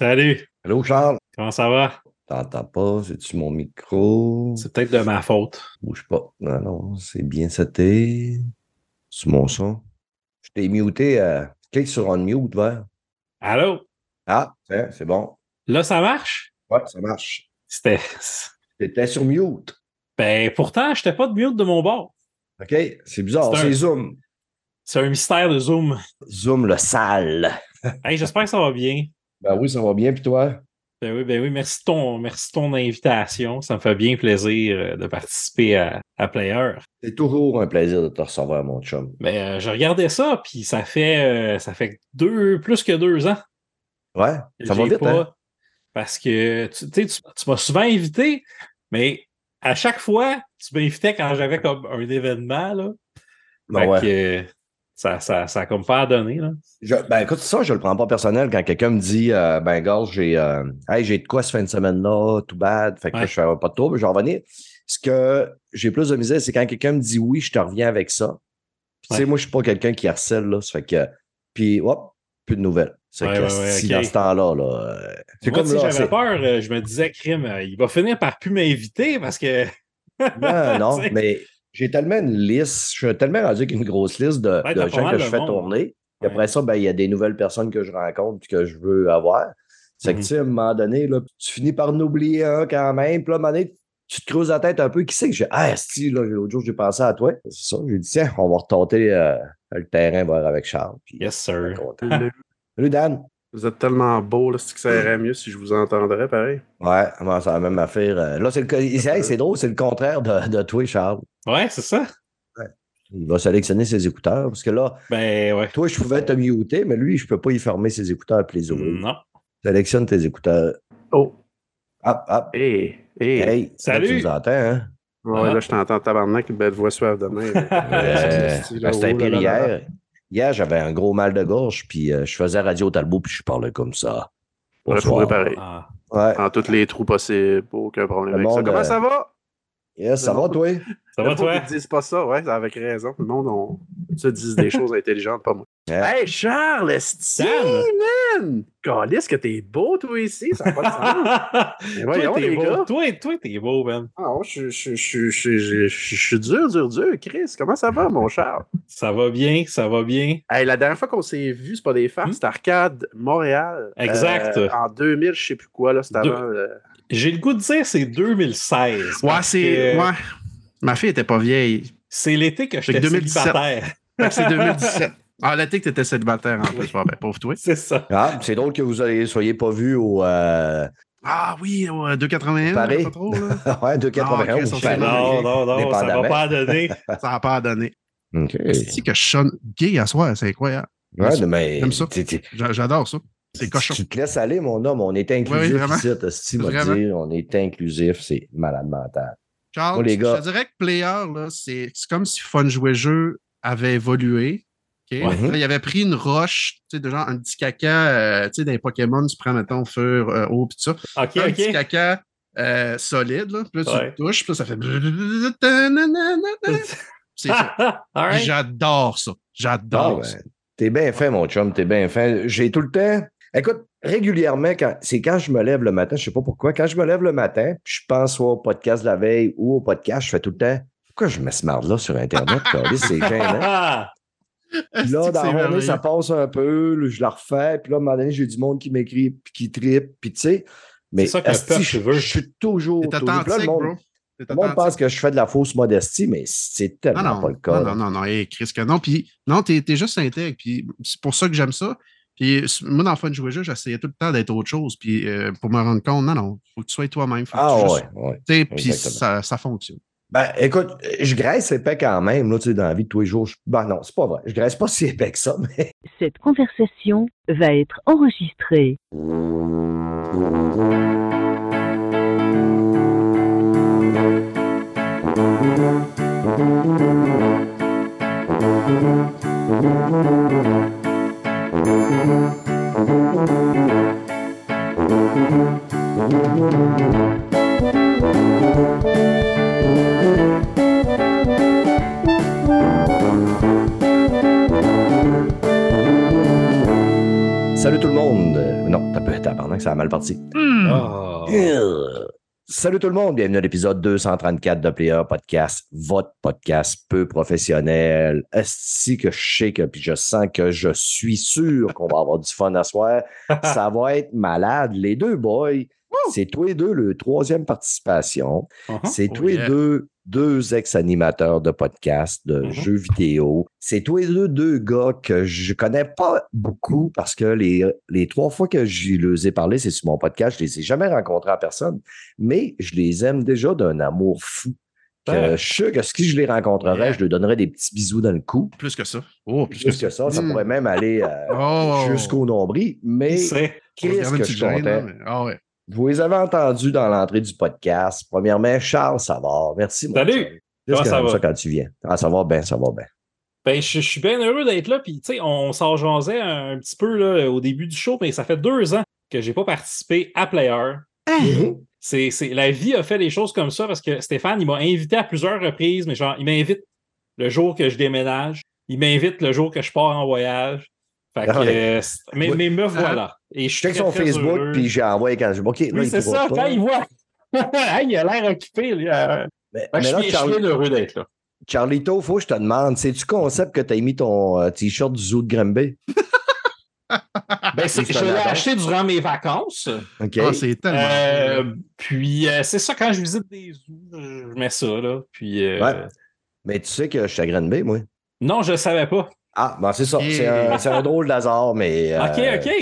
Salut, Allô, Charles? comment ça va? T'entends pas? C'est-tu mon micro? C'est peut-être de ma faute. Bouge pas. Non, non, c'est bien seté. C'est mon son. Je t'ai muté. Euh... Clique sur on mute, vert. Allô? Ah, c'est bon. Là, ça marche? Ouais, ça marche. C'était. T'étais sur mute. Ben, pourtant, j'étais pas de mute de mon bord. OK? C'est bizarre. C'est un- C'est Zoom. C'est un mystère de Zoom. Zoom le sale. Hey, j'espère que ça va bien. Ben oui, ça va bien. Puis toi? Ben oui, ben oui, merci de ton, merci ton invitation. Ça me fait bien plaisir euh, de participer à, à Player. C'est toujours un plaisir de te recevoir, mon chum. Ben, euh, je regardais ça, puis ça fait, euh, ça fait deux, plus que deux ans. Ouais, ça va vite, pas- hein? Parce que tu sais, tu, tu m'as souvent invité, mais à chaque fois, tu m'invitais quand j'avais comme un événement. Là. Ben Fait ouais. que, ça, ça, ça a comme pas à donner. Là. Je- ben écoute, ça, je le prends pas personnel quand quelqu'un me dit euh, Ben gars, j'ai euh, hey, j'ai de quoi ce fin de semaine-là, tout bad. Fait que Ouais. je fais pas de trouble, je vais revenir. Ce que j'ai plus de misère, c'est quand quelqu'un me dit oui, je te reviens avec ça. Puis, Tu sais, moi, je suis pas quelqu'un qui harcèle, là. Ça fait que. Puis hop, plus de nouvelles. C'est Ouais, si dans ce temps-là, là. euh, c'est comme là. j'avais peur, je me disais, crime, il va finir par plus m'inviter parce que. Non, non, mais j'ai tellement une liste, je suis tellement rendu avec une grosse liste de, Ouais, gens que je fais monde. tourner. Ouais. après ça, ben, il y a des nouvelles personnes que je rencontre et que je veux avoir. C'est Mhm. que, tu sais, à un moment donné, là, tu finis par en oublier un quand même. Puis là, à un moment donné, tu te creuses la tête un peu. Qui c'est que j'ai? Ah, si, l'autre jour, j'ai pensé à toi. C'est ça. J'ai dit, tiens, on va retenter euh, le terrain voir avec Charles. Puis, Yes, sir. Salut, Dan. Vous êtes tellement beau, là, c'est que ça irait mieux si je vous entendrais pareil. Ouais, moi, ça va même affaire. euh, Là, c'est le, hey, c'est drôle, c'est le contraire de, de toi, Charles. Ouais, c'est ça. Il va sélectionner ses écouteurs parce que là, Ben ouais. Toi, je pouvais te muter, mais lui, je peux pas y fermer ses écouteurs et les ouvrir. Non. Sélectionne tes écouteurs. Oh, Hop, hop. hé, hé. Hey, là, Salut. tu nous entends, hein? Ouais, Ah. là, je t'entends tabarnak, une belle voix suave demain. Euh, c'est Hier. J'avais un gros mal de gorge, puis euh, je faisais Radio Talbot, puis je parlais comme ça. Ouais, faut Bonsoir. réparer. Ah. Ouais. En tous les trous possibles, aucun problème Le avec ça. monde, Comment euh, ça va? Yes, ça va, toi? Ça va, toi? qu'ils disent pas ça, ouais, avec raison. Le monde, on se disent des choses intelligentes, pas moi. Hey, Charles, Dan. man! Calisse que t'es beau, toi, ici, ça n'a pas de sens. Toi, t'es beau. Toi, toi, t'es beau, Ben. Ah, je, je, je, je, je, je, je suis dur, dur, dur. Chris, comment ça va, mon Charles? Ça va bien, ça va bien. Hey, la dernière fois qu'on s'est vu, c'est pas des farces, Hmm? c'était Arcade Montréal. Exact. Euh, en 2000, je sais plus quoi, là, c'était avant. Euh, J'ai le goût de dire c'est 2016. Ouais, c'est. que Ouais. Ma fille était pas vieille. C'est l'été que j'étais 2017. célibataire. C'est 2017. Ah, l'été que t'étais célibataire en plus. Ouais, ben, pauvre toi. C'est ça. Ah, c'est drôle que vous ne soyez pas vu au euh, Ah oui, ouais, 2,81. Pareil. Pas trop, là. ouais, 2,81 Ah. Non, non, non, ça va Dépendamment. pas donner. Ça n'a pas à donner. OK. C'est que je sonne gay à soir, c'est incroyable. Ouais, mais J'aime ça. J'adore ça. C'est cochon. Tu te laisses aller, mon homme. On est Oui, inclusif oui, vraiment. ici. On est inclusif. C'est malade mental. Charles, les je te dirais que Player, là, c'est comme si Fun Jouer Jeu avait évolué. ok? Ouais. Là, il avait pris une roche, tu sais, de genre un petit caca, euh, tu sais, dans les Pokémon, tu prends, mettons, fur, euh, eau, pis tout ça. OK, un petit caca euh, solide, là. Puis là, tu Ouais. le touches, puis là, ça fait. C'est ça. Puis right. J'adore ça. J'adore ça. ben, t'es bien fait, mon chum, t'es bien fait. J'ai tout le temps. Écoute, régulièrement, quand... c'est quand je me lève le matin, je sais pas pourquoi, quand je me lève le matin, puis je pense soit au podcast de la veille ou au podcast, je fais tout le temps. Pourquoi je mets ce marde-là sur Internet? c'est gênant. Ah, Puis là, dans la journée, ça passe un peu, là, je la refais, puis là, à un moment donné, j'ai du monde qui m'écrit, puis qui tripe, puis tu sais. Mais ça que asti, je, je suis toujours. Toujours- là, le monde, le monde pense que je fais de la fausse modestie, mais c'est tellement Non, non, pas le cas. non, là. non, non, non, hey, Chris, que non. Puis, non, t'es es juste intègre. Puis, c'est pour ça que j'aime ça. Puis, moi, dans le fun de jouer jeu, j'essayais tout le temps d'être autre chose. Puis, euh, pour me rendre compte, non, non, faut que tu sois toi-même. Faut que Ah tu ouais, juste- ouais. tu sais, Puis, ça, ça fonctionne. Ben, écoute, je graisse épais quand même, là, tu sais, dans la vie de tous les jours. Je- Ben non, c'est pas vrai. Je graisse pas si épais que ça, mais. Cette conversation va être enregistrée. Salut tout le monde. Non, t'as pas tabarnak. tabarnak, ça a mal parti. Hmm. Ah. Euh, Salut tout le monde, bienvenue à l'épisode 234 de Player Podcast, votre podcast peu professionnel. Est-ce que je sais que, puis je sens que je suis sûr qu'on va avoir du fun à soir. Ça va être malade. Les deux boys, c'est tous les deux le troisième participation. Uh-huh. C'est Oh tous les yeah. deux deux ex-animateurs de podcast, de Mhm. jeux vidéo. C'est tous les deux deux gars que je connais pas beaucoup parce que les, les trois fois que je les ai parlé, c'est sur mon podcast. Je les ai jamais rencontrés en personne, mais je les aime déjà d'un amour fou. Que Ouais. je suis sûr que si je les rencontrerais, Yeah. je leur donnerais des petits bisous dans le cou. Plus que ça. Oh, plus, Plus que ça, ça Mm. pourrait même aller euh, Oh. jusqu'au nombril. Mais C'est- qu'est-ce que je suis gêne, content. là, mais- Ah ouais. Vous les avez entendus dans l'entrée du podcast. Premièrement, Charles Savard. Merci, mon Salut. Comment que ça va? ça quand tu viens? Ah, ça va bien, ça va bien. Ben, je, je suis bien heureux d'être là. Puis, tu sais, on s'en jasait un, petit peu là, au début du show, mais ça fait deux ans que j'ai pas participé à Player. C'est, c'est- la vie a fait des choses comme ça parce que Stéphane, il m'a invité à plusieurs reprises, mais genre, il m'invite le jour que je déménage. Il m'invite le jour que je pars en voyage. Fait que, Ah ouais. euh, mais, mais me voilà. Et je check son Facebook, puis j'ai envoyé quand je. OK, là, Oui, c'est ça, pas. quand il voit. Hey, il a l'air occupé, lui. euh. Mais, Fait que mais je, là, suis, je suis Charlie- bien heureux d'être là. Charlito, faut que je te demande, c'est-tu concept que tu as mis ton euh, t-shirt du zoo de Granby? Ben, c'est- c'est je l'ai acheté durant mes vacances. OK. Ah, c'est tellement. Euh, puis euh, c'est ça, quand je visite des zoos, je mets ça, là. Puis euh, Ouais. Mais tu sais que je suis à Granby, moi. non, je ne savais pas. Ah, ben c'est ça. C'est un, c'est un drôle d'hasard, mais. euh, OK, OK.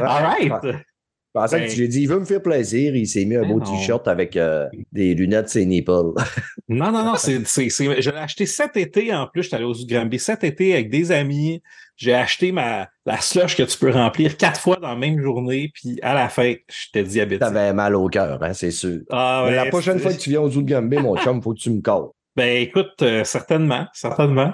All right. Je pensais Ben- que tu lui as dit, il veut me faire plaisir. Il s'est mis un Ben beau t-shirt avec euh, des lunettes, ses nipples. Non, non, non, c'est, c'est, c'est- je l'ai acheté cet été en plus. J'étais allé aux Zoo de Granby cet été avec des amis. J'ai acheté ma, la slush que tu peux remplir quatre fois dans la même journée. Puis à la fin, j'étais diabétique. T'avais mal au cœur, hein, c'est sûr. Ah, Mais la prochaine c'est- fois que tu viens au zoo de Granby, mon chum, faut que tu me calls. Ben écoute, euh, certainement, certainement.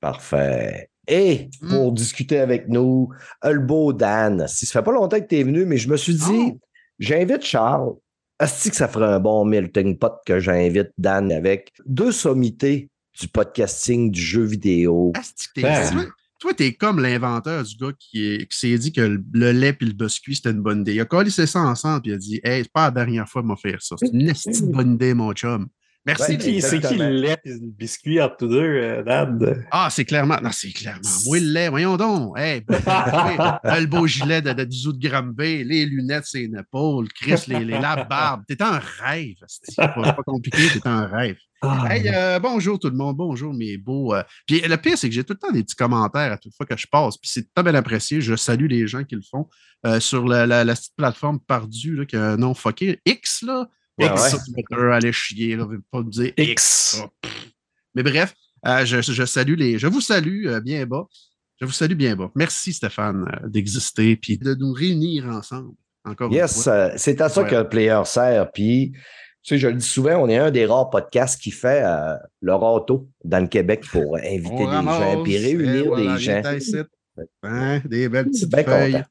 Parfait. Et Mm. pour discuter avec nous, euh, le beau Dan. Si ça fait pas longtemps que tu es venu, mais je me suis dit, Oh. j'invite Charles. Est-ce que ça ferait un bon melting pot que j'invite Dan avec deux sommités du podcasting du jeu vidéo? Asti que t'es- Ben. Toi, t'es comme l'inventeur du gars qui, est- qui s'est dit que le, le lait et le biscuit, c'était une bonne idée. Il a collé ça ensemble et il a dit Hey, c'est pas la dernière fois que m'a faire ça. C'est une bonne idée, mon chum. Merci. Ouais, C'est qui, c'est le lait? Et le biscuit entre tous deux, euh, Dan? Ah, c'est clairement. Non, c'est clairement. Moi, le lait, voyons donc. Hey, ben, le beau gilet de, de, Granby, les lunettes, ses épaules, Chris, les, les, la barbe. T'es un rêve. C'est pas, pas compliqué, t'es un rêve. Hey, euh, bonjour tout le monde, bonjour mes beaux. euh, Puis le pire, c'est que j'ai tout le temps des petits commentaires à toute fois que je passe. Puis c'est très bien apprécié. Je salue les gens qui le font euh, sur la, la, la petite plateforme perdue là, qui a un nom fucké. X, là. X, Twitter, allez chier, là, veut pas me dire X. Mais bref, euh, je, je salue les. Je vous salue euh, bien bas. Je vous salue bien bas. Merci Stéphane euh, d'exister puis de nous réunir ensemble. Encore une Yes, fois. euh, c'est à ça Ouais. que le player sert. Puis, tu sais, je le dis souvent, on est un des rares podcasts qui fait euh, le râteau dans le Québec pour inviter On des ramasse, gens, puis et réunir voilà, des gens. Hein, des belles petites Ben feuilles. content.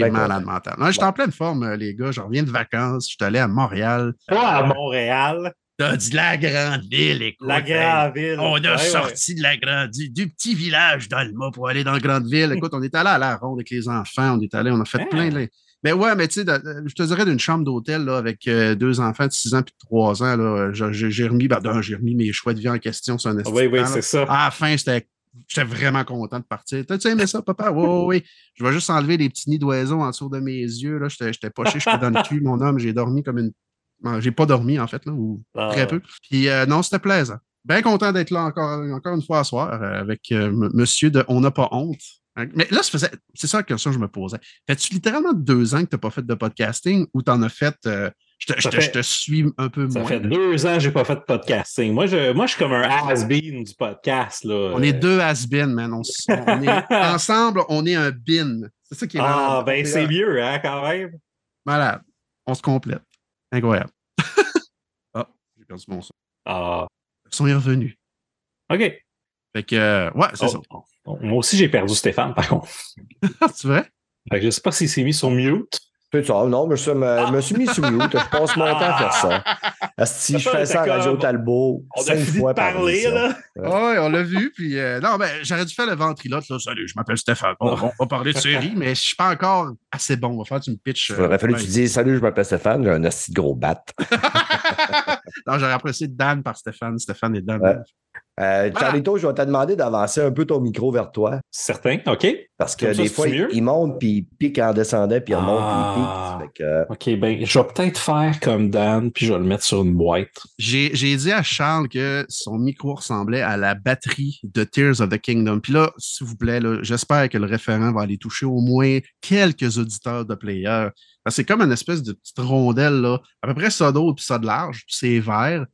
Ben malade mental. Non, je suis en pleine forme, euh, les gars. Je reviens de vacances. Je suis allé à Montréal. Pas à Euh, Montréal, T'as dit la grande ville, écoute. la grande ville. On a Ouais, ouais. sorti de la grande, du, du petit village d'Alma pour aller dans la grande ville. Écoute, on est allé à la ronde avec les enfants. On est allé, on a fait Hein? plein de. Mais ouais, mais tu sais, de- je te dirais d'une chambre d'hôtel là, avec euh, deux enfants de 6 ans puis de 3 ans. J'ai j'ai remis, ben, j'ai remis mes choix de vie en question sur un Oui, oui, c'est ça. À la fin, j'étais j'étais vraiment content de partir. T'as-tu aimé ça, papa? Oui, oui, oui. Je vais juste enlever les petits nids d'oiseaux en dessous de mes yeux. là. J'étais poché, j'étais dans le cul, mon homme. J'ai dormi comme une. J'ai pas dormi, en fait, là, ou Ah, très peu. Puis euh, non, c'était plaisant. Bien content d'être là encore, encore une fois à soir euh, avec euh, monsieur de On n'a pas honte. Hein, Mais là, ça faisait- c'est ça la question que je me posais. Fais-tu littéralement deux ans que tu n'as pas fait de podcasting ou tu en as fait. euh, je, te, je Ça te- fait- je te suis un peu Ça moins. fait deux ans que j'ai pas fait de podcasting. Moi, je, moi, je suis comme un has-been du podcast. Là. On est deux has-been, man. On, s- on est, ensemble, on est un bin. C'est ça qui est Ah, ben c'est mieux, hein, quand même. Malade. On se complète. Incroyable. ah, j'ai perdu mon son. Ah, Le son est revenu. OK. Fait que, euh, ouais, c'est Oh, oh, Moi aussi, j'ai perdu Stéphane, par contre. ça. c'est vrai? Fait que je sais pas s'il s'est mis sur mute. C'est ça. Non, mais je me, me suis mis sous mute. Je passe mon temps à faire ça. Si je fais ça à Radio Talbot, On a cinq fini fois de par parler, émission. là. Ouais, on l'a vu. Puis, euh, non, ben, j'aurais dû faire le ventriloque. Là. Salut, je m'appelle Stéphane. On, on va parler de série, mais je suis pas encore assez bon. On va faire du pitch. Il aurait fallu que tu dises Salut, je m'appelle Stéphane, j'ai un assez de gros bat. non, j'aurais apprécié Dan par Stéphane. Stéphane et Dan. Ouais. Euh. Charlito, je vais te demander d'avancer un peu ton micro vers toi. Certain, OK. Parce que ça, des fois, il, monte, puis il pique en descendant, puis il remonte, Ah. puis il pique. Que, euh, OK, ben, je vais peut-être faire comme Dan, puis je vais le mettre sur une boîte. J'ai dit à Charles que son micro ressemblait à la batterie de Tears of the Kingdom. Puis là, s'il vous plaît, j'espère que le référent va aller toucher au moins quelques auditeurs de player. Parce que C'est comme une espèce de petite rondelle, là, à peu près ça d'eau puis ça de large, puis c'est vert.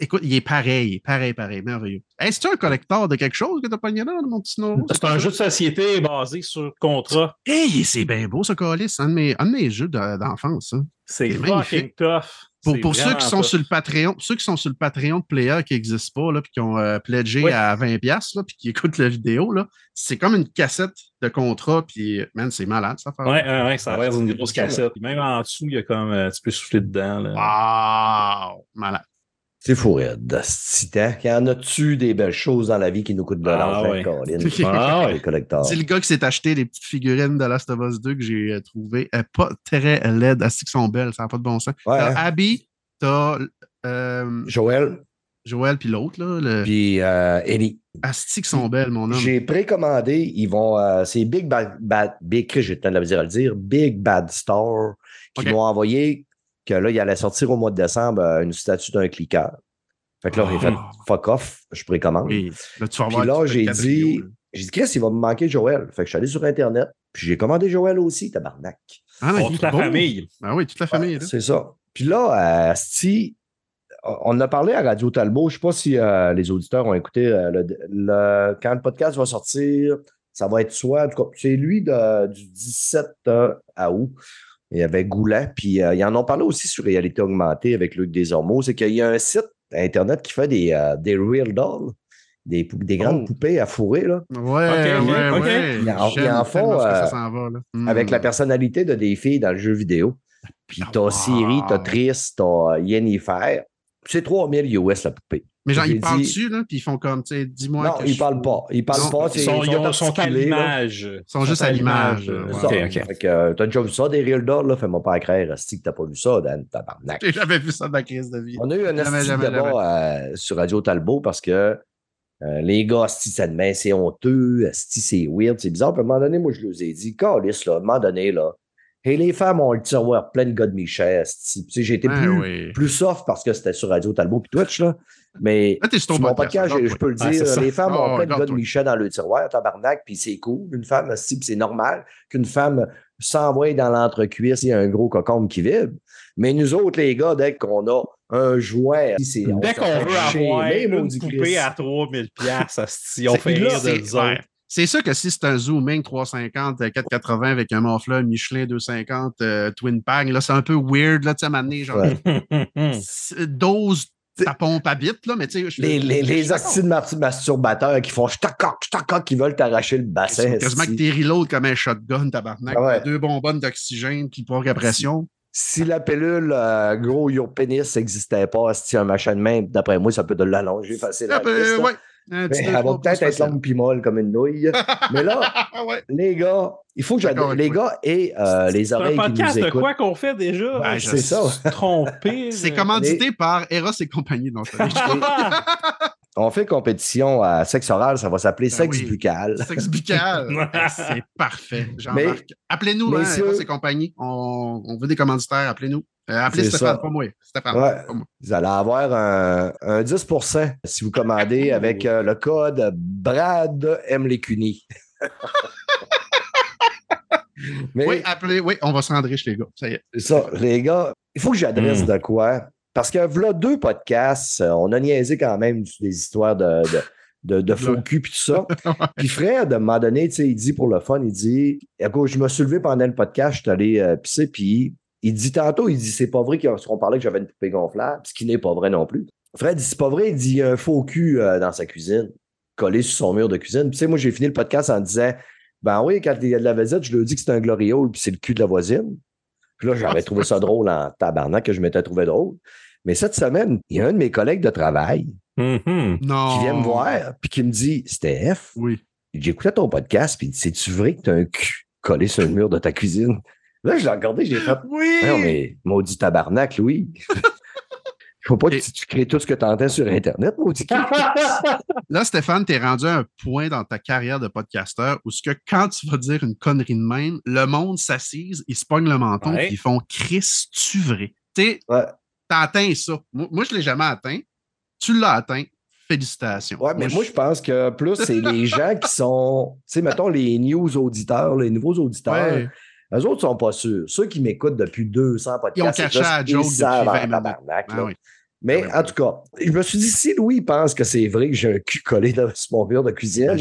Écoute, il est pareil, pareil, pareil, merveilleux. Hey, c'est-tu un collecteur de quelque chose que t'as pogné là, mon petit Noro? C'est un jeu de société basé sur contrat. Hey, c'est bien beau, ce colis. Un de mes, un de mes jeux de- d'enfance. hein. C'est fucking magnifique. tough. Pour, pour ceux qui sont tough. sur le Patreon, ceux qui sont sur le Patreon de Player qui n'existe pas, là, puis qui ont euh, pledgé Oui. à 20$, piastres, là, puis qui écoutent la vidéo, c'est comme une cassette de contrat, puis man, c'est malade, ça. Ouais, ouais, ouais, ça a l'air d'une grosse cassette. Puis Même en dessous, il y a comme euh, tu peux souffler dedans. Là. Wow! Malade. C'est fou, Red. Tant. Y en a-tu des belles choses dans la vie qui nous coûtent de Ah, l'argent, ouais. Colin? Ah, ouais. Les collecteurs. C'est le gars qui s'est acheté les petites figurines de Last of Us 2 que j'ai euh, trouvé euh, pas très laides, qui sont belles, ça n'a pas de bon sens. Ouais, T'as hein? Abby, t'as euh, Joël, Joël, puis l'autre, là, le puis euh, Ellie. asti qui sont belles, mon homme. J'ai précommandé, ils vont, euh, c'est Big Bad, Bad Big, j'ai le temps de la dire à le dire, Big Bad Star, qui m'ont envoyé que là, il allait sortir au mois de décembre euh, une statue d'un cliqueur. Fait que là, j'ai fait Ah. fuck off, je précommande. Oui, là, tu vas Puis là, j'ai dit, j'ai dit, Chris, il va me manquer Joël. Fait que je suis allé sur Internet, puis j'ai commandé Joël aussi, tabarnak. Ah, non, toute la famille. Ah oui, toute la famille. Ouais, c'est ça. Puis là, euh, Sti, on a parlé à Radio Talbot. Je ne sais pas si euh, les auditeurs ont écouté euh, le, le- quand le podcast va sortir. Ça va être soit, en tout cas, c'est lui de- du 17 euh, à août. Il y avait Goulet. Puis euh, ils en ont parlé aussi sur Réalité Augmentée avec Luc Desormeaux. C'est qu'il y a un site Internet qui fait des, euh, des real dolls, des, pou- des grandes Oh. poupées à fourrer, là, Ouais, ouais, ok. ouais. Ils en- ils en font, euh, s'en va, là. Hmm. avec la personnalité de des filles dans le jeu vidéo. Puis t'as Wow. Siri, t'as Tris, t'as Yennefer. C'est 3000 US la poupée. Mais genre, ils parlent dessus, là, puis ils font comme, tu sais, dis-moi. Non, ils je- parlent pas. Ils parlent Non, pas. Ils sont, ils ont- sont à l'image. Ils sont juste à l'image, ouais. OK, OK. Fait que, euh, t'as déjà vu ça, des Real Dolls, là? Fais-moi pas craindre, si que t'as pas vu ça, Dan, tabarnak. J'ai jamais vu ça de ma crise de vie. On a eu un débat euh, sur Radio Talbot parce que euh, les gars, esti, ça demain, c'est honteux, esti, c'est weird, c'est bizarre. Puis à un moment donné, moi, je leur ai dit, Calice, là, à un moment donné, là, et les femmes ont le tiroir plein de gars de Michel, esti. Puis, tu sais, j'ai été Ah, plus, oui. plus soft parce que c'était sur Radio Talbot puis Twitch, là. Mais Là, t'es sur ton sur mon podcast, podcast, je, je peux le Ah, dire, ça. les femmes Ah, ont plein de gars de. Michel dans le tiroir, tabarnak, puis c'est cool. Une femme, c'est normal qu'une femme s'envoie dans l'entrecuisse, il y a un gros cocombe qui vibre. Mais nous autres, les gars, dès qu'on a un c'est- on Dès qu'on veut avoir une poupée à 3000 piastres, asti, on C'est- fait rire de autres. C'est sûr que si c'est un Zooming 350, euh, 480 avec un Mofla Michelin 250 euh, Twin Pang, là, c'est un peu weird, là, tu sais, à un moment donné, genre, Ouais. c'est- dose ta pompe à bite, là, mais tu sais, je- Les, les, je- les je- de masturbateurs qui font ch'tacoc, ch'tacoc, qui veulent t'arracher le bassin. C'est quasiment que t'es reload comme un shotgun, tabarnak. Ah ouais. Deux bonbonnes d'oxygène qui portent à pression. Si la pilule euh, gros your pénis n'existait pas, si un machin de main, d'après moi, ça peut de l'allonger facilement. Ah, ben, ouais. Un petit deux, elle va peut-être être longue molle comme une nouille. Mais là, ouais. les gars, il faut que j'adore. Les gars et euh, les C'est oreilles qui nous podcast de écoutent. quoi qu'on fait déjà? Ben, je- C'est ça. Trompé. C'est là. commandité par Eros et compagnie. Donc, On fait compétition à sexe oral, ça va s'appeler Ben sexe oui. buccal. sexe buccal. C'est parfait. Jean-Marc. Appelez-nous, hein, messieurs- Eros et compagnie. On, on veut des commanditaires. Appelez-nous. Euh, appelez C'est Stéphane, ça. pas moi. Stéphane, Ouais. pas moi. Vous allez avoir un, un 10% si vous commandez avec euh, le code Brad aime les cunis. Mais Oui, appelez. Oui, on va se rendre riche, les gars. Ça y est. c'est ça, les gars, il faut que j'adresse Mm. de quoi? Parce que voilà deux podcasts, euh, on a niaisé quand même des histoires de, de, de, de faux cul puis tout ça. Puis Fred, à un moment donné, il dit pour le fun, il dit Écoute, je me suis levé pendant le podcast, je suis allé euh, pisser, puis il dit tantôt, il dit c'est pas vrai qu'on parlait que j'avais une poupée gonflable, ce qui n'est pas vrai non plus. Fred dit c'est pas vrai, il dit il y a un faux cul euh, dans sa cuisine, collé sur son mur de cuisine. Puis tu sais, moi, j'ai fini le podcast en disant Ben oui, quand il y a de la visite, je lui dis que c'est un gloriole, puis c'est le cul de la voisine. Puis là, j'avais trouvé ça drôle en tabarnak que je m'étais trouvé drôle. Mais cette semaine, il y a un de mes collègues de travail Mhm. Non. qui vient me voir puis qui me dit Steph, Oui. j'écoutais ton podcast, puis il dit C'est-tu vrai que tu as un cul collé sur le mur de ta cuisine? Là, je l'ai regardé, j'ai fait Oui. Non, mais maudit tabarnak, Louis. Il faut pas que tu, tu crées tout ce que tu entends sur Internet, maudit. Là, Stéphane, t'es rendu à un point dans ta carrière de podcasteur où ce que quand tu vas dire une connerie de même, le monde s'assise, ils se pognent le menton Ouais. puis ils font Chris, tu vrai? Tu Ouais. t'as atteint ça. Moi, moi, je l'ai jamais atteint. Tu l'as atteint. Félicitations. Ouais, mais moi, je pense que plus c'est les gens qui sont, tu sais, mettons les news auditeurs, les nouveaux auditeurs, Ouais. Eux autres sont pas sûrs. Ceux qui m'écoutent depuis 200 podcasts, Ils ont caché la joke ils savent depuis en 20 minutes. tabarnak, Ah oui. Mais Ah oui. en tout cas, je me suis dit, si Louis pense que c'est vrai que j'ai un cul collé dans sur mon mur de cuisine,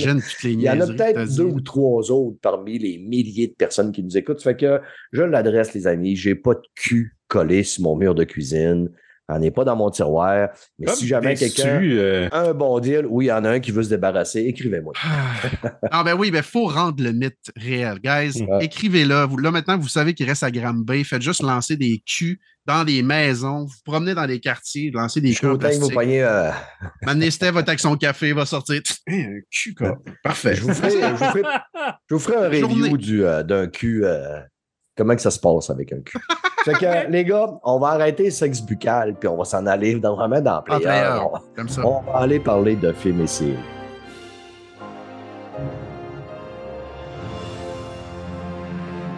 il y en a peut-être deux ou trois autres parmi les milliers de personnes qui nous écoutent. Ça fait que je l'adresse, les amis. J'ai pas de cul collé sur mon mur de cuisine. On n'est pas dans mon tiroir. Mais Comme si jamais quelqu'un euh, a un bon deal, oui, il y en a un qui veut se débarrasser, écrivez-moi. Ah ben oui, il faut rendre le mythe réel. Guys, Ouais. écrivez-le. Là, maintenant, vous savez qu'il reste à Granby. Faites juste lancer des culs dans des maisons. Vous promenez dans les quartiers, lancez des que vous voyez. euh, Steph va avec son café, va sortir. Hey, un cul, quoi. Parfait. je, vous ferai, je, vous ferai, je vous ferai un review du, euh, d'un cul. euh, comment que ça se passe avec un cul? fait que, les gars, on va arrêter le sexe buccal, puis on va s'en aller dans, vraiment dans En Player. player, On va- comme ça. On va aller parler de films et séries.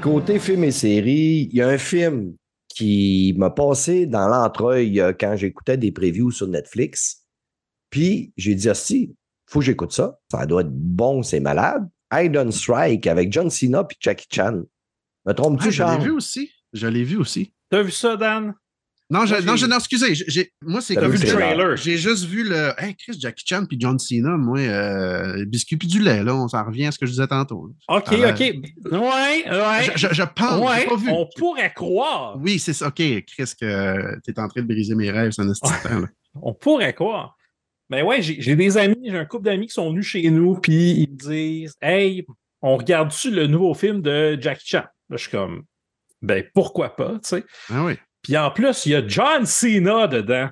Côté films et séries, il y a un film qui m'a passé dans l'entreuil quand j'écoutais des previews sur Netflix. Puis j'ai dit, si, faut que j'écoute ça. Ça doit être bon, c'est malade. Hide Strike avec John Cena puis Jackie Chan. Me trompes-tu, Ah, je l'ai vu aussi. Je l'ai vu aussi. T'as vu ça, Dan? Non, je, Moi, non, je, non, excusez. j'ai- moi, c'est T'as comme vu le j'ai- trailer? J'ai juste vu le. Hey, Chris, Jackie Chan puis John Cena, moi, euh, biscuit puis du lait, là. On s'en revient à ce que je disais tantôt. OK, Ah, OK. Ouais, ouais. Je, pense. ouais, pas vu. on pourrait croire. Oui, c'est ça. OK, Chris, que t'es en train de briser mes rêves, c'est un là. On pourrait croire. Mais ouais, j'ai j'ai des amis, j'ai un couple d'amis qui sont venus chez nous, puis ils me disent Hey, on regarde-tu le nouveau film de Jackie Chan? Là, je suis comme Ben, pourquoi pas, tu sais. Ah oui. Puis en plus, il y a John Cena dedans.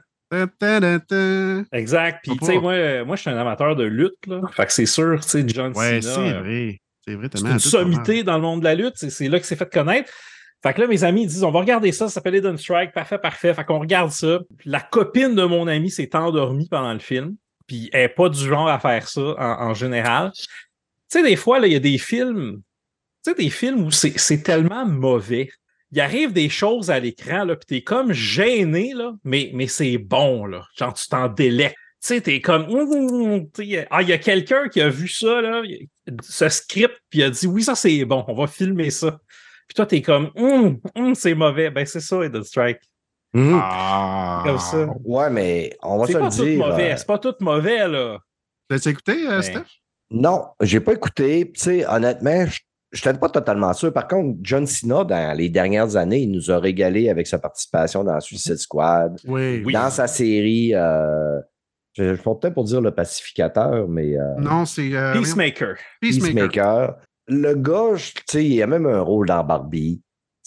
Exact. Puis, tu sais, moi, moi je suis un amateur de lutte, là. Fait que c'est sûr, tu sais, John Ouais, Cena. c'est euh, vrai. C'est vrai, C'est mis une sommité dans le monde de la lutte. C'est là que c'est fait connaître. Fait que là, mes amis ils disent on va regarder ça, ça s'appelle Eden Strike. Parfait, parfait. Fait qu'on regarde ça. La copine de mon ami s'est endormie pendant le film. Puis elle n'est pas du genre à faire ça en, en général. Tu sais, des fois, là, il y a des films. Tu sais, des films où c'est c'est tellement mauvais. Il arrive des choses à l'écran, là, puis t'es comme gêné, là, mais, mais c'est bon, là. Genre, tu t'en délectes. Tu sais, t'es comme. Ouh, tu sais, Ah, il y a quelqu'un qui a vu ça, là, ce script, puis il a dit oui, ça c'est bon, on va filmer ça. Puis toi, t'es comme Hum, hum, c'est mauvais. Ben, c'est ça, Eden Strike. Mhm. Ah. Comme ça. Ouais, mais on va C'est se pas le tout dire. mauvais. euh, C'est pas tout mauvais, là. L'as-tu écouté, euh, Ben, Steph? Non, j'ai pas écouté. Tu sais, honnêtement, je n'étais pas totalement sûr. Par contre, John Cena, dans les dernières années, il nous a régalé avec sa participation dans Suicide Squad, Oui. Oui. dans sa série. Euh, je, je peut-être pour dire le pacificateur, mais euh, Non, c'est. euh, Peacemaker. Peacemaker. Peacemaker. Le gars, je- tu sais, il a même un rôle dans Barbie.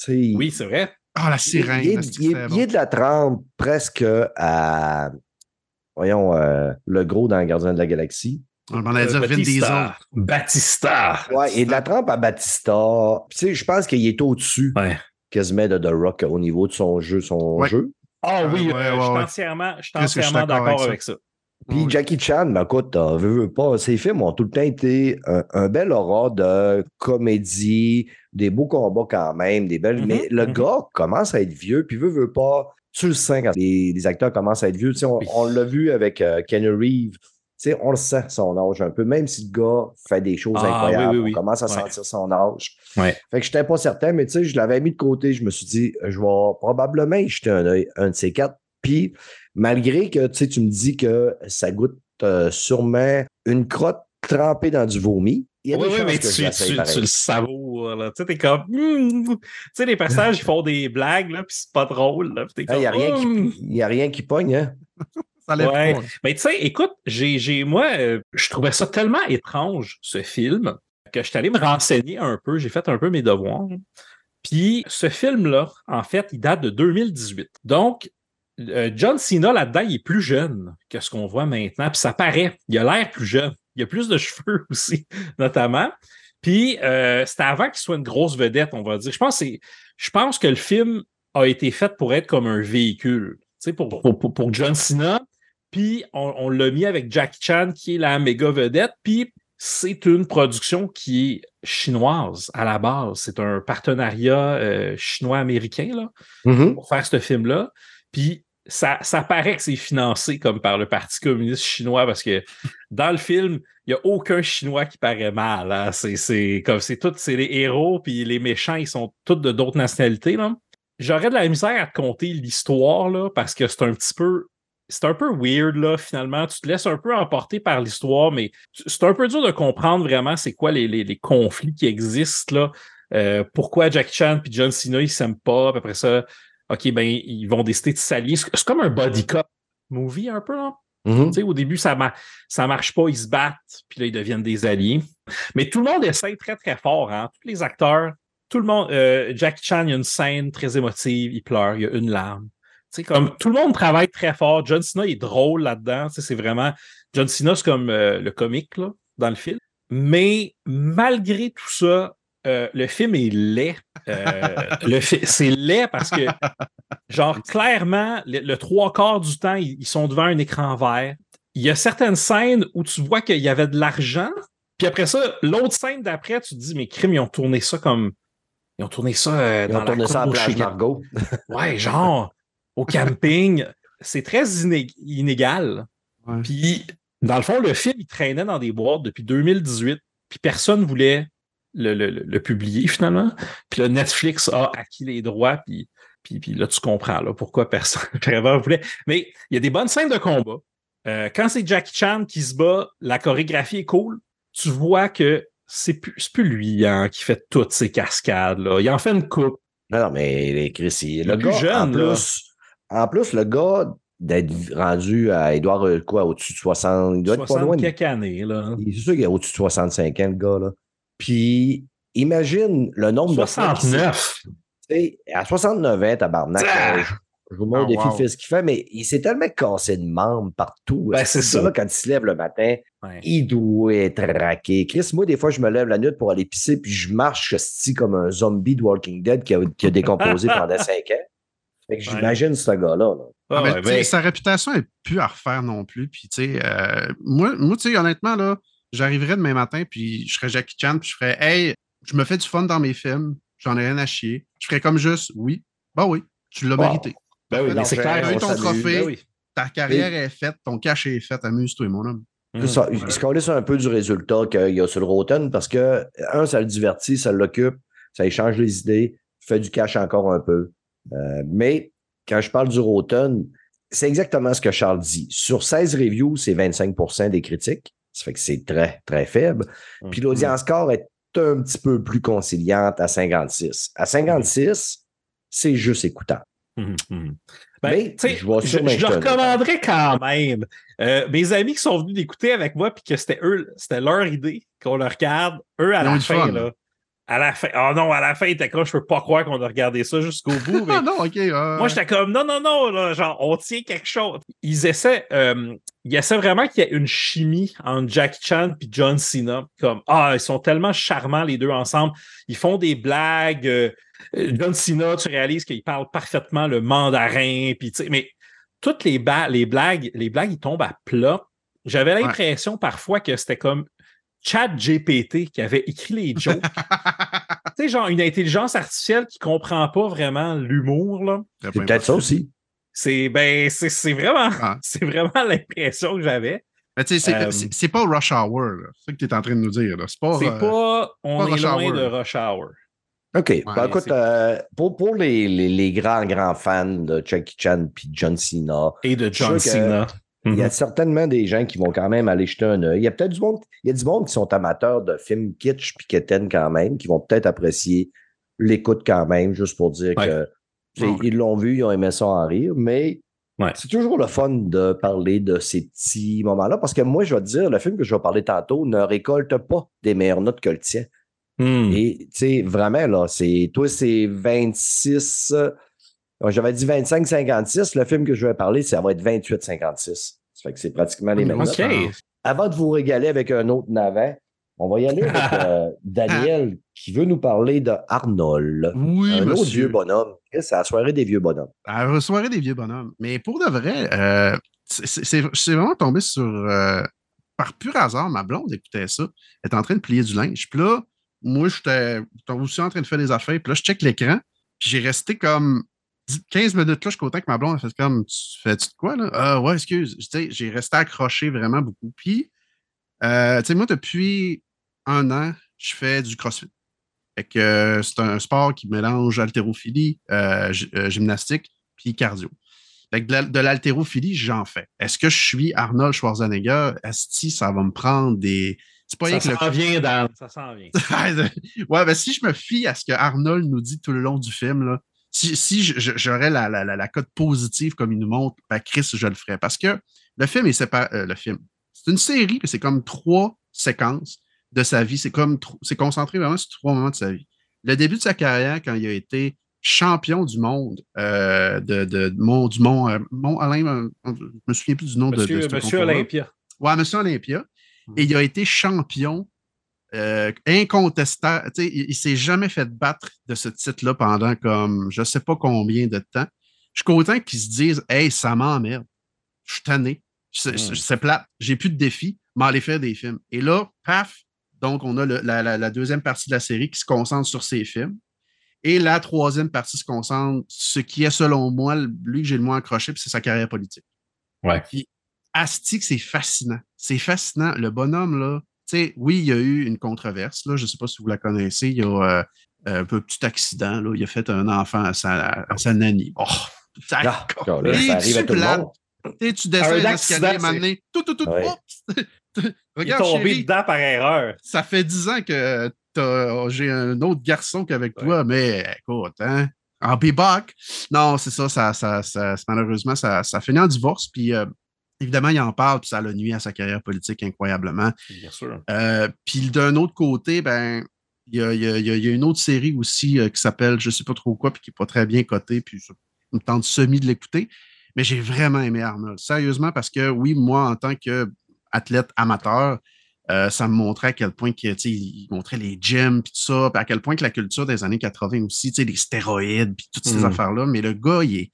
Oui, c'est vrai. Ah, la il, sirène. il est, il est- il est de la trempe presque à, voyons, euh, le gros dans Gardien de la Galaxie. On allait dire Euh, Vin Diesel. Batista. Batista. Ouais, il est de la trempe à Batista. Tu sais, je pense qu'il est au-dessus Ouais. quasiment de The Rock au niveau de son jeu, son Ouais. jeu. Ah oui, Ouais, euh, ouais, je suis ouais. entièrement, d'accord avec avec ça. Puis Oui. Jackie Chan, ben, écoute, euh, veux, veux pas, ses films ont tout le temps été un, un bel aura de comédie, des beaux combats quand même, des belles. Mais le mhm. gars commence à être vieux, puis veut, veut pas. Tu le sens quand les, les acteurs commencent à être vieux. Tu sais, on, Oui. on l'a vu avec euh, Kenny Reeves. Sais, on le sent, son âge un peu, même si le gars fait des choses Ah, incroyables. oui, oui, oui. On commence à Ouais. sentir son âge. Ouais. Fait que je n'étais pas certain, mais tu sais, je l'avais mis de côté. Je me suis dit, je vais probablement y jeter un œil, un de ces quatre. Puis, malgré que tu sais, tu me dis que ça goûte euh, sûrement une crotte trempée dans du vomi, il y a Oui, des oui, mais tu, tu, tu le savoures. Tu sais, t'es comme. Hum. Tu sais, les personnages, ils font des blagues, là, puis c'est pas drôle, Il n'y a, rien qui- y a rien qui pogne, hein? Ça lève Ouais. pas. Mais tu sais, écoute, j'ai, j'ai, moi, euh, je trouvais ça tellement étrange, ce film, que je suis allé me renseigner un peu. J'ai fait un peu mes devoirs. Puis ce film-là, en fait, il date de 2018. Donc, euh, John Cena, là-dedans, il est plus jeune que ce qu'on voit maintenant. Puis ça paraît, il a l'air plus jeune. Il a plus de cheveux aussi, notamment. Puis euh, c'était avant qu'il soit une grosse vedette, on va dire. Je pense, que c'est- je pense que le film a été fait pour être comme un véhicule, tu sais, pour, pour- pour John Cena. Puis on, on l'a mis avec Jackie Chan, qui est la méga vedette. Puis c'est une production qui est chinoise à la base. C'est un partenariat euh, chinois-américain là, Mhm. pour faire ce film-là. Puis ça, ça paraît que c'est financé comme par le Parti communiste chinois parce que dans le film, il n'y a aucun Chinois qui paraît mal. hein. C'est, comme c'est tout, c'est les héros, puis les méchants, ils sont tous de d'autres nationalités. J'aurais de la misère à te conter l'histoire parce que c'est un petit peu. C'est un peu weird, là, finalement. Tu te laisses un peu emporter par l'histoire, mais c'est un peu dur de comprendre vraiment c'est quoi les, les- les conflits qui existent, là. Euh, pourquoi Jackie Chan puis John Cena, ils s'aiment pas. Puis après ça, OK, ben, ils vont décider de s'allier. C'est comme un body cop movie, un peu, là. Mhm. Tu sais, au début, ça, ma- ça marche pas, ils se battent, puis là, ils deviennent des alliés. Mais tout le monde essaie très, très fort, hein. Tous les acteurs, tout le monde. euh, Jackie Chan, il y a une scène très émotive, il pleure, il y a une larme. Comme tout le monde travaille très fort. John Cena est drôle là-dedans. C'est vraiment. John Cena, c'est comme euh, le comique, là, dans le film. Mais malgré tout ça, euh, le film est laid. Euh, le fi- c'est laid parce que, genre, clairement, le, le trois quarts du temps, ils, ils sont devant un écran vert. Il y a certaines scènes où tu vois qu'il y avait de l'argent. Puis après ça, l'autre scène d'après, tu te dis, mais crime, ils ont tourné ça comme. Ils ont tourné ça Ils dans tourné la ça à plage Margot. Ouais, genre, au camping. C'est très iné- inégal. Ouais. Puis, dans le fond, le film, il traînait dans des boîtes depuis 2018, puis personne voulait le, le- le- le publier finalement. Puis là, Netflix a acquis les droits, puis, puis, puis là, tu comprends là, pourquoi personne vraiment voulait. Mais il y a des bonnes scènes de combat. Euh, quand c'est Jackie Chan qui se bat, la chorégraphie est cool. Tu vois que c'est plus, c'est plus lui hein, qui fait toutes ces cascades. Là. Il en fait une coupe. Non, non, mais les Chris, il- le Le plus gars, jeune, en, là. Plus, en plus, le gars d'être rendu à Edouard, euh, quoi, au-dessus de 60, il doit être pas 60 loin. de- quelques années. Là. il- C'est sûr qu'il est au-dessus de 65 ans, le gars, là. Puis, imagine le nombre de fois qu'il s'est- 69. tu sais, à 69 ans, tabarnak, Ah! je, vous montre Ah, des wow. ce qu'il fait, mais il s'est tellement cassé de membres partout. Ben, Ce c'est ça. quand il se lève le matin, Ouais. il doit être raqué. Chris, moi, des fois, je me lève la nuit pour aller pisser, puis je marche comme un zombie de Walking Dead qui a, qui a décomposé pendant 5 ans. Fait que j'imagine ce gars-là. là. Ah, Ah mais, ouais, tu sais, ben, Sa réputation n'est plus à refaire non plus. Puis, tu sais, euh, moi, moi tu sais, honnêtement, là, j'arriverais demain matin, puis je serais Jackie Chan, puis je ferais Hey, je me fais du fun dans mes films, j'en ai rien à chier. Je ferais comme juste Oui, bah oui, tu l'as Wow. mérité. ben oui, mais c'est clair. Eu on ton trophée, Ben oui. ta carrière est faite, ton cash est fait, amuse-toi, mon homme. Mm. C'est ça. Il se un peu du résultat qu'il y a sur le Rotten parce que, un, ça le divertit, ça l'occupe, ça échange les idées, fait du cash encore un peu. Euh, mais quand je parle du Rotten, c'est exactement ce que Charles dit. Sur 16 reviews, c'est 25% des critiques. Ça fait que c'est très, très faible. Mm. Puis l'audience score est un petit peu plus conciliante à 56. À 56, c'est juste écoutable. Mhm, mhm. Ben, Mais je je, je le recommanderais quand même. Euh, mes amis qui sont venus l'écouter avec moi, puis que c'était eux, c'était leur idée qu'on le regarde, eux à la fin, fun. là. À la fin. Oh non, à la fin, il était comme je peux pas croire qu'on a regardé ça jusqu'au bout. Mais Ah non, ok. euh, moi, j'étais comme non, non, non, là, genre, on tient quelque chose. Ils essaient, euh, ils essaient vraiment qu'il y ait une chimie entre Jackie Chan et John Cena. Comme, ah, ils sont tellement charmants les deux ensemble. Ils font des blagues. euh, John Cena, tu réalises qu'il parle parfaitement le mandarin. Puis, tu sais, mais toutes les, les blagues, les blagues, ils tombent à plat. J'avais l'impression parfois que c'était comme Chat GPT qui avait écrit les jokes. tu sais, genre une intelligence artificielle qui comprend pas vraiment l'humour, là. c'est peut-être ça aussi. C'est ben c'est c'est vraiment Ah. c'est vraiment l'impression que j'avais. Mais tu sais, c'est- Euh, c'est pas Rush Hour, là. C'est ça que tu es en train de nous dire. là. C'est pas. Euh, pas on pas est Rush loin Hour. de Rush Hour. OK. Ben, écoute, euh, pour, pour les, les, les grands, grands fans de Jackie Chan puis John Cena, Et de John que Il y a Mhm. certainement des gens qui vont quand même aller jeter un œil. Il y a peut-être du monde, il y a du monde qui sont amateurs de films kitsch puis quétaines quand même, qui vont peut-être apprécier l'écoute quand même, juste pour dire Ouais. que Ouais. ils l'ont vu, ils ont aimé ça en rire, mais Ouais. c'est toujours le fun de parler de ces petits moments-là, parce que moi, je vais te dire, le film que je vais parler tantôt ne récolte pas des meilleures notes que le tien. Hmm. Et tu sais, vraiment, là, c'est. Toi, c'est 26. J'avais dit 25-56. Le film que je vais parler, ça va être 28-56. Ça fait que c'est pratiquement les mêmes. Notes. Avant de vous régaler avec un autre navet, on va y aller avec euh, Daniel qui veut nous parler de Arnold. Oui, un autre monsieur. vieux bonhomme. C'est la soirée des vieux bonhommes. À la soirée des vieux bonhommes. Mais pour de vrai, euh, c'est- vraiment tombé sur. euh, par pur hasard, ma blonde écoutait ça. Elle était en train de plier du linge. Puis là, moi, j'étais aussi en train de faire des affaires. Puis là, je check l'écran. Puis j'ai resté comme 10 15 minutes là. Je suis content que ma blonde a fait comme Tu fais-tu de quoi là? Ah ouais, excuse. J'ai resté accroché vraiment beaucoup. Puis, euh, tu sais, moi, depuis un an, je fais du CrossFit. Fait que euh, c'est un sport qui mélange haltérophilie, euh, gy- gymnastique, puis cardio. Fait que de l'haltérophilie, j'en fais. Est-ce que je suis Arnold Schwarzenegger? Esti, ça va me prendre des. C'est pas Ça le s'en vient, Dan. Ça s'en vient. ouais, ben si je me fie à ce que Arnold nous dit tout le long du film, là, si, j'aurais la, la, la, la cote positive comme il nous montre, ben Chris, je le ferais. Parce que le film est séparé. euh, le film. C'est une série, puis c'est comme trois séquences de sa vie. C'est comme c'est concentré vraiment sur trois moments de sa vie. Le début de sa carrière, quand il a été champion du monde euh, de, de, de Mont, du Mont, euh, Mont Alain, euh, je me souviens plus du nom de- de, Monsieur, ce Monsieur concours-là. Olympia. Ouais, Monsieur Olympia. Et il a été champion euh, incontestable. Tu sais, il ne s'est jamais fait battre de ce titre-là pendant comme je ne sais pas combien de temps. Je suis content qu'ils se disent Hey, ça m'emmerde. Je suis tanné. C'est Mm. c'est plate. J'ai plus de défis, mais aller faire des films. Et là, paf, donc on a le- la, la- la deuxième partie de la série qui se concentre sur ses films. Et la troisième partie se concentre sur ce qui est, selon moi, lui que j'ai le moins accroché, puis c'est sa carrière politique. Ouais. Puis, Asti, c'est fascinant. C'est fascinant. Le bonhomme, là, sais, oui, il y a eu une controverse, là. Je ne sais pas si vous la connaissez. Il y a euh, un peu petit accident, là. Il a fait un enfant à sa, à sa nanny. Oh, ça, Ah, là, ça arrive à tu tout le monde. Tu descends les escaliers, tout, tout, tout, Ouais. oups! Il est Regarde, tombé chérie, dedans par erreur. ça fait dix ans que j'ai un autre garçon qu'avec toi, mais écoute, hein, en back. Non, c'est ça, ça, ça, ça- malheureusement, ça, ça finit en divorce. Puis euh, évidemment, il en parle, puis ça l'a nuit à sa carrière politique incroyablement. Bien sûr. Euh, puis d'un autre côté, ben, il y a, y y une autre série aussi euh, qui s'appelle je sais pas trop quoi, puis qui n'est pas très bien cotée, puis ça me tente semi de l'écouter. Mais j'ai vraiment aimé Arnold. Sérieusement, parce que oui, moi, en tant qu'athlète amateur, euh, ça me montrait à quel point que, il montrait les gyms puis tout ça, puis à quel point que la culture des années 80 aussi, les stéroïdes puis toutes ces Mm. affaires-là. Mais le gars, il est,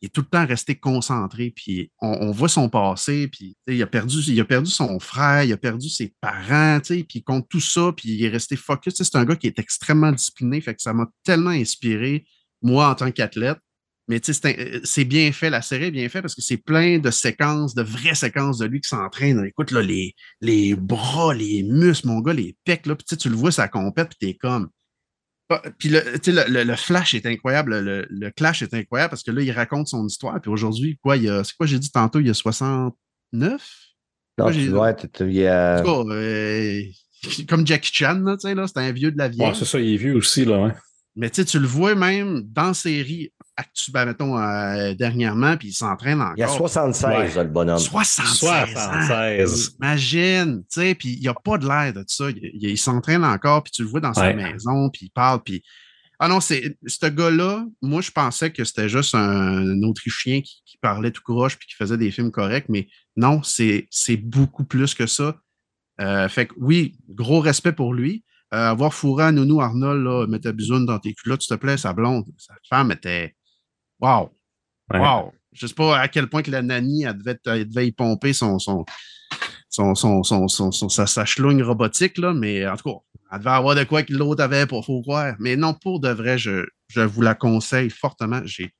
il est tout le temps resté concentré, puis on, voit son passé, puis il a, perdu, son frère, il a perdu ses parents, puis il compte tout ça, puis il est resté focus. C'est un gars qui est extrêmement discipliné, fait que ça m'a tellement inspiré, moi, en tant qu'athlète. Mais euh, c'est bien fait, la série est bien faite parce que c'est plein de séquences, de vraies séquences de lui qui s'entraîne. Écoute, là, les, les bras, les muscles, mon gars, les pecs, là, puis tu le vois, ça compète, puis t'es comme. Puis le, tu sais, le, le- le flash est incroyable, le, le clash est incroyable parce que là, il raconte son histoire. Puis aujourd'hui, quoi, il y a, c'est quoi j'ai dit tantôt, il y a 69? Non, tu dois être. il y a- En tout cas, euh, comme Jackie Chan, là, tu sais, là, c'est un vieux de la vieille. Ouais, c'est ça, il est vieux aussi, là. hein. Mais tu sais, tu le vois même dans la série, actu, ben, mettons, euh, dernièrement, puis il s'entraîne encore. Il y a 76, Ouais. là, le bonhomme. 76 ans. 76. Imagine, tu sais, puis il n'y a pas de l'air de ça. Il, il- il s'entraîne encore, puis tu le vois dans sa maison, puis il parle, puis... Ah non, c'est ce gars-là, moi, je pensais que c'était juste un, Autrichien qui, qui parlait tout croche puis qui faisait des films corrects, mais non, c'est c'est beaucoup plus que ça. Euh, fait que oui, gros respect pour lui. Euh, avoir fourré à Nounou Arnold, là, mettre ta bisoune dans tes culottes, s'il te plaît, sa blonde, sa femme était... Wow! Ouais. Wow! Je sais pas à quel point que la nanny, elle devait, elle devait y pomper son, son, son, son, son, son- son- sa, sa robotique, là, mais en tout cas, elle devait avoir de quoi que l'autre avait pour faut croire. Mais non, pour de vrai, je, je vous la conseille fortement. J'ai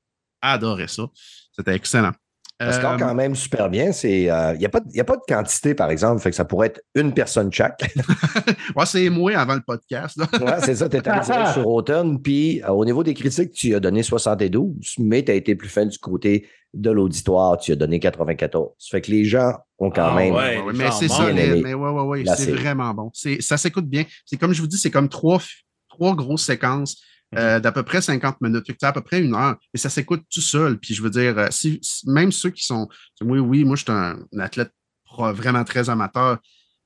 adoré ça. C'était excellent. Ça score Euh, quand même super bien. C'est, euh, Il n'y a, pas de- il y a pas de quantité, par exemple. Fait que ça pourrait être une personne chaque. ouais, c'est moi avant le podcast. Ouais, c'est ça, tu allé direct sur Automne. Puis euh, au niveau des critiques, tu as donné 72, mais tu as été plus fin du côté de l'auditoire. Tu as donné 94. Ça fait que les gens ont quand Ah, même. ouais. Ouais, les mais c'est aimé Mais ouais, ouais, ouais, c'est vraiment bon. C'est- Ça s'écoute bien. C'est comme je vous dis, c'est comme trois, trois grosses séquences euh, d'à peu près 50 minutes. C'est à peu près une heure. Et ça s'écoute tout seul. Puis je veux dire, euh, si, si- même ceux qui sont. Oui, oui, moi, je suis un, un athlète vraiment très amateur.